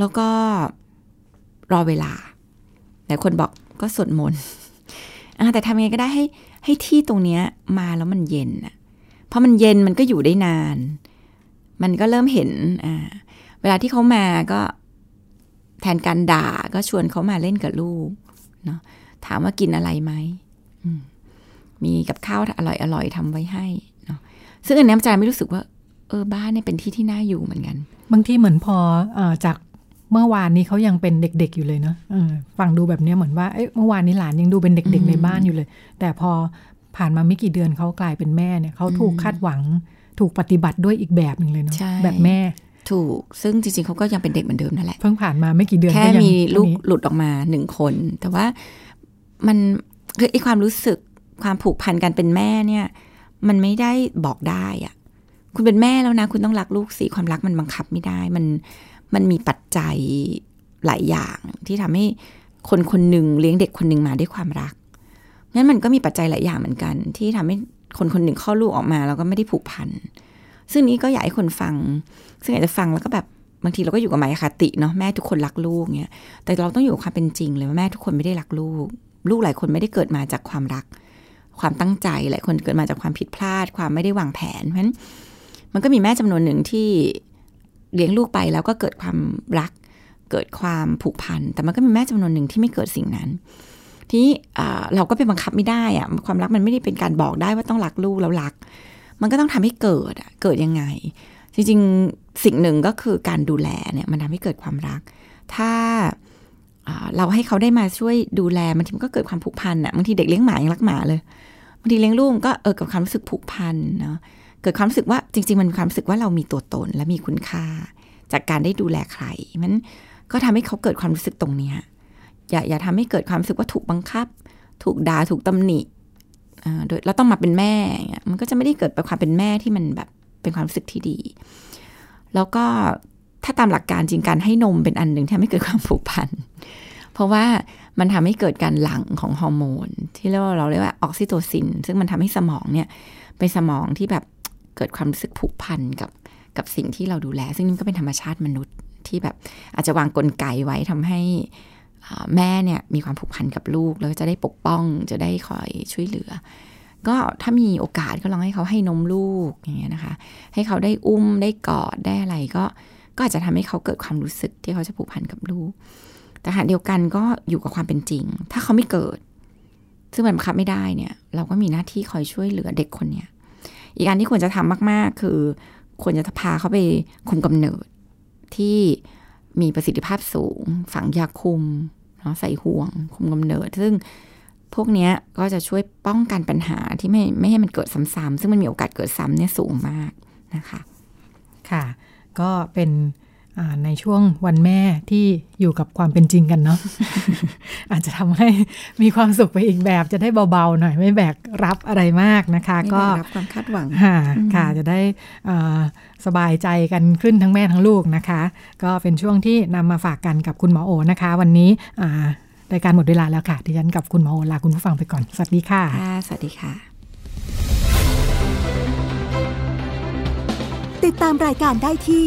แล้วก็รอเวลาแต่คนบอกก็สวดมนต์แต่ทำยังไงก็ได้ให้ให้ที่ตรงเนี้ยมาแล้วมันเย็นอะ เพราะมันเย็นมันก็อยู่ได้นาน มันก็เริ่มเห็นอ่าเวลาที่เขามาก็แทนการด่าก็ชวนเขามาเล่นกับลูกเนาะถามว่ากินอะไรไหมมีกับข้าวอร่อยอร่อยทำไว้ให้เนาะซึ่งอันนี้อาจารย์ไม่รู้สึกว่า เออบ้านเนี่ยเป็นที่ที่น่าอยู่เหมือนกัน บางทีเหมือนพออจากเมื่อวานนี้เขายังเป็นเด็ก ๆ อยู่เลยเนาะฟังดูแบบนี้เหมือนว่าเเมื่อวานนี้หลานยังดูเป็นเด็ก ๆ ในบ้านอยู่เลย แต่พอ ผ่านมาไม่กี่เดือนเขากลายเป็นแม่เนี่ยเขาถูกคาดหวังถูกปฏิบัติด้วยอีกแบบหนึ่งเลยเนาะแบบแม่ถูก ซึ่งจริงๆเขาก็ยังเป็นเด็กเหมือนเดิมนั่นแหละ เพิ่งผ่านมาไม่กี่เดือนแค่มีลูกหลุดออกมาหนึ่งคน แต่ว่ามันคือไอความรู้สึกความผูกพันกันเป็นแม่เนี่ย มันไม่ได้บอกได้อะคุณเป็นแม่แล้วนะ คุณต้องรักลูกสิความรักมันบังคับไม่ได้ มันมันมีปัจจัยหลายอย่างที่ทำให้คนคนหนึ่งเลี้ยงเด็กคนหนึ่งมาด้วยความรัก นั้นมันก็มีปัจจัยหลายอย่างเหมือนกัน ที่ทำให้คนคนหนึ่งข้อลูกออกมาแล้วก็ไม่ได้ผูกพัน ซึ่งนี้ก็อยากให้คนฟัง ซึ่งอาจจะฟังแล้วก็แบบบางทีเราก็อยู่กับหมายคติเนาะแม่ทุกคนรักลูกเนี่ยแต่เราต้องอยู่ความเป็นจริงเลยว่าแม่ทุกคนไม่ได้รักลูก ลูกหลายคนไม่ได้เกิดมาจากความรัก ความตั้งใจหลายคนเกิดมาจากความผิดพลาด ความไม่ได้วางแผนเพราะฉะนั้นมันก็มีแม่จำนวนหนึ่งที่เลี้ยงลูกไปแล้วก็เกิดความรัก เกิดความผูกพันแต่มันก็มีแม่จำนวนหนึ่งที่ไม่เกิดสิ่งนั้น ที่เราก็ไปบังคับไม่ได้อะความรักมันไม่ได้เป็นการบอกได้ว่าต้องรักลูกแล้วรัก มันก็ต้องทำให้เกิดอะเกิดยังไง จริงๆสิ่งหนึ่งก็คือการดูแลเนี่ยมันทำให้เกิดความรัก ถ้าเราให้เขาได้มาช่วยดูแลมันทีมันก็เกิดความผูกพันอะบางทีเด็กเลี้ยงหมายังรักหมาเลยบางทีเลี้ยงลูกก็เออกับความรู้สึกผูกพันเนาะเกิดความรู้สึกว่าจริง ๆ มันมีความรู้สึกว่าเรามีตัวตนและมีคุณค่า จากการได้ดูแลใครมันก็ทำให้เขาเกิดความรู้สึกตรงเนี้ย อย่าอย่าทำให้เกิดความรู้สึกว่าถูกบังคับ ถูกด่าถูกตำหนิโดยเราต้องมาเป็นแม่มันก็จะไม่ได้เกิดเป็นความเป็นแม่ที่มันแบบเป็นความรู้สึกที่ดี แล้วก็ถ้าตามหลักการจริงการให้นมเป็นอันหนึ่งที่ทำให้เกิดความผูกพัน เพราะว่ามันทำให้เกิดการหลั่งของฮอร์โมน ที่เรียกว่าเราเรียกว่าออกซิโตซิน ซึ่งมันทำให้สมองเนี่ยเป็นสมองที่แบบเกิดความรู้สึกผูกพันกับกับสิ่งที่เราดูแล ซึ่งนี่ก็เป็นธรรมชาติมนุษย์ที่แบบอาจจะวางกลไกไว้ทำให้ แม่เนี่ยมีความผูกพันกับลูก แล้วจะได้ปกป้องจะได้คอยช่วยเหลือ ก็ถ้ามีโอกาสก็ลองให้เขาให้นมลูกอย่างเงี้ยนะคะ ให้เขาได้อุ้มได้กอดได้อะไรก็ก็อาจจะทำให้เขาเกิดความรู้สึกที่เขาจะผูกพันกับลูก แต่ขณะเดียวกันก็อยู่กับความเป็นจริง ถ้าเขาไม่เกิด ซึ่งมันบังคับไม่ได้เนี่ย เราก็มีหน้าที่คอยช่วยเหลือเด็กคนเนี้ยอีกอันที่ควรจะทำมาก ๆ คือ ควรจะพาเขาไปคุมกำเนิดที่ มีประสิทธิภาพสูง ฝังยาคุมเนาะใส่ห่วง คุมกำเนิด ซึ่งพวกนี้ก็จะช่วยป้องกันปัญหาที่ไม่ไม่ให้มันเกิดซ้ำๆซึ่งมันมีโอกาสเกิดซ้ำเนี่ยสูงมากนะคะ ค่ะ ก็เป็น ในช่วงวันแม่ที่อยู่กับความเป็นจริงกันเนาะอาจจะทำให้มีความสุขไปอีกแบบจะได้เบาๆหน่อย ไม่แบกรับอะไรมากนะคะ ก็รับความคาดหวังค่ะค่ะจะได้สบายใจกันขึ้นทั้งแม่ทั้งลูกนะคะ ก็เป็นช่วงที่นำมาฝากกันกับคุณหมอโอนะคะ วันนี้รายการหมดเวลาแล้วค่ะดิฉันกับคุณหมอโอลาคุณผู้ฟังไปก่อนสวัสดีค่ะสวัสดีค่ะ ติดตามรายการได้ที่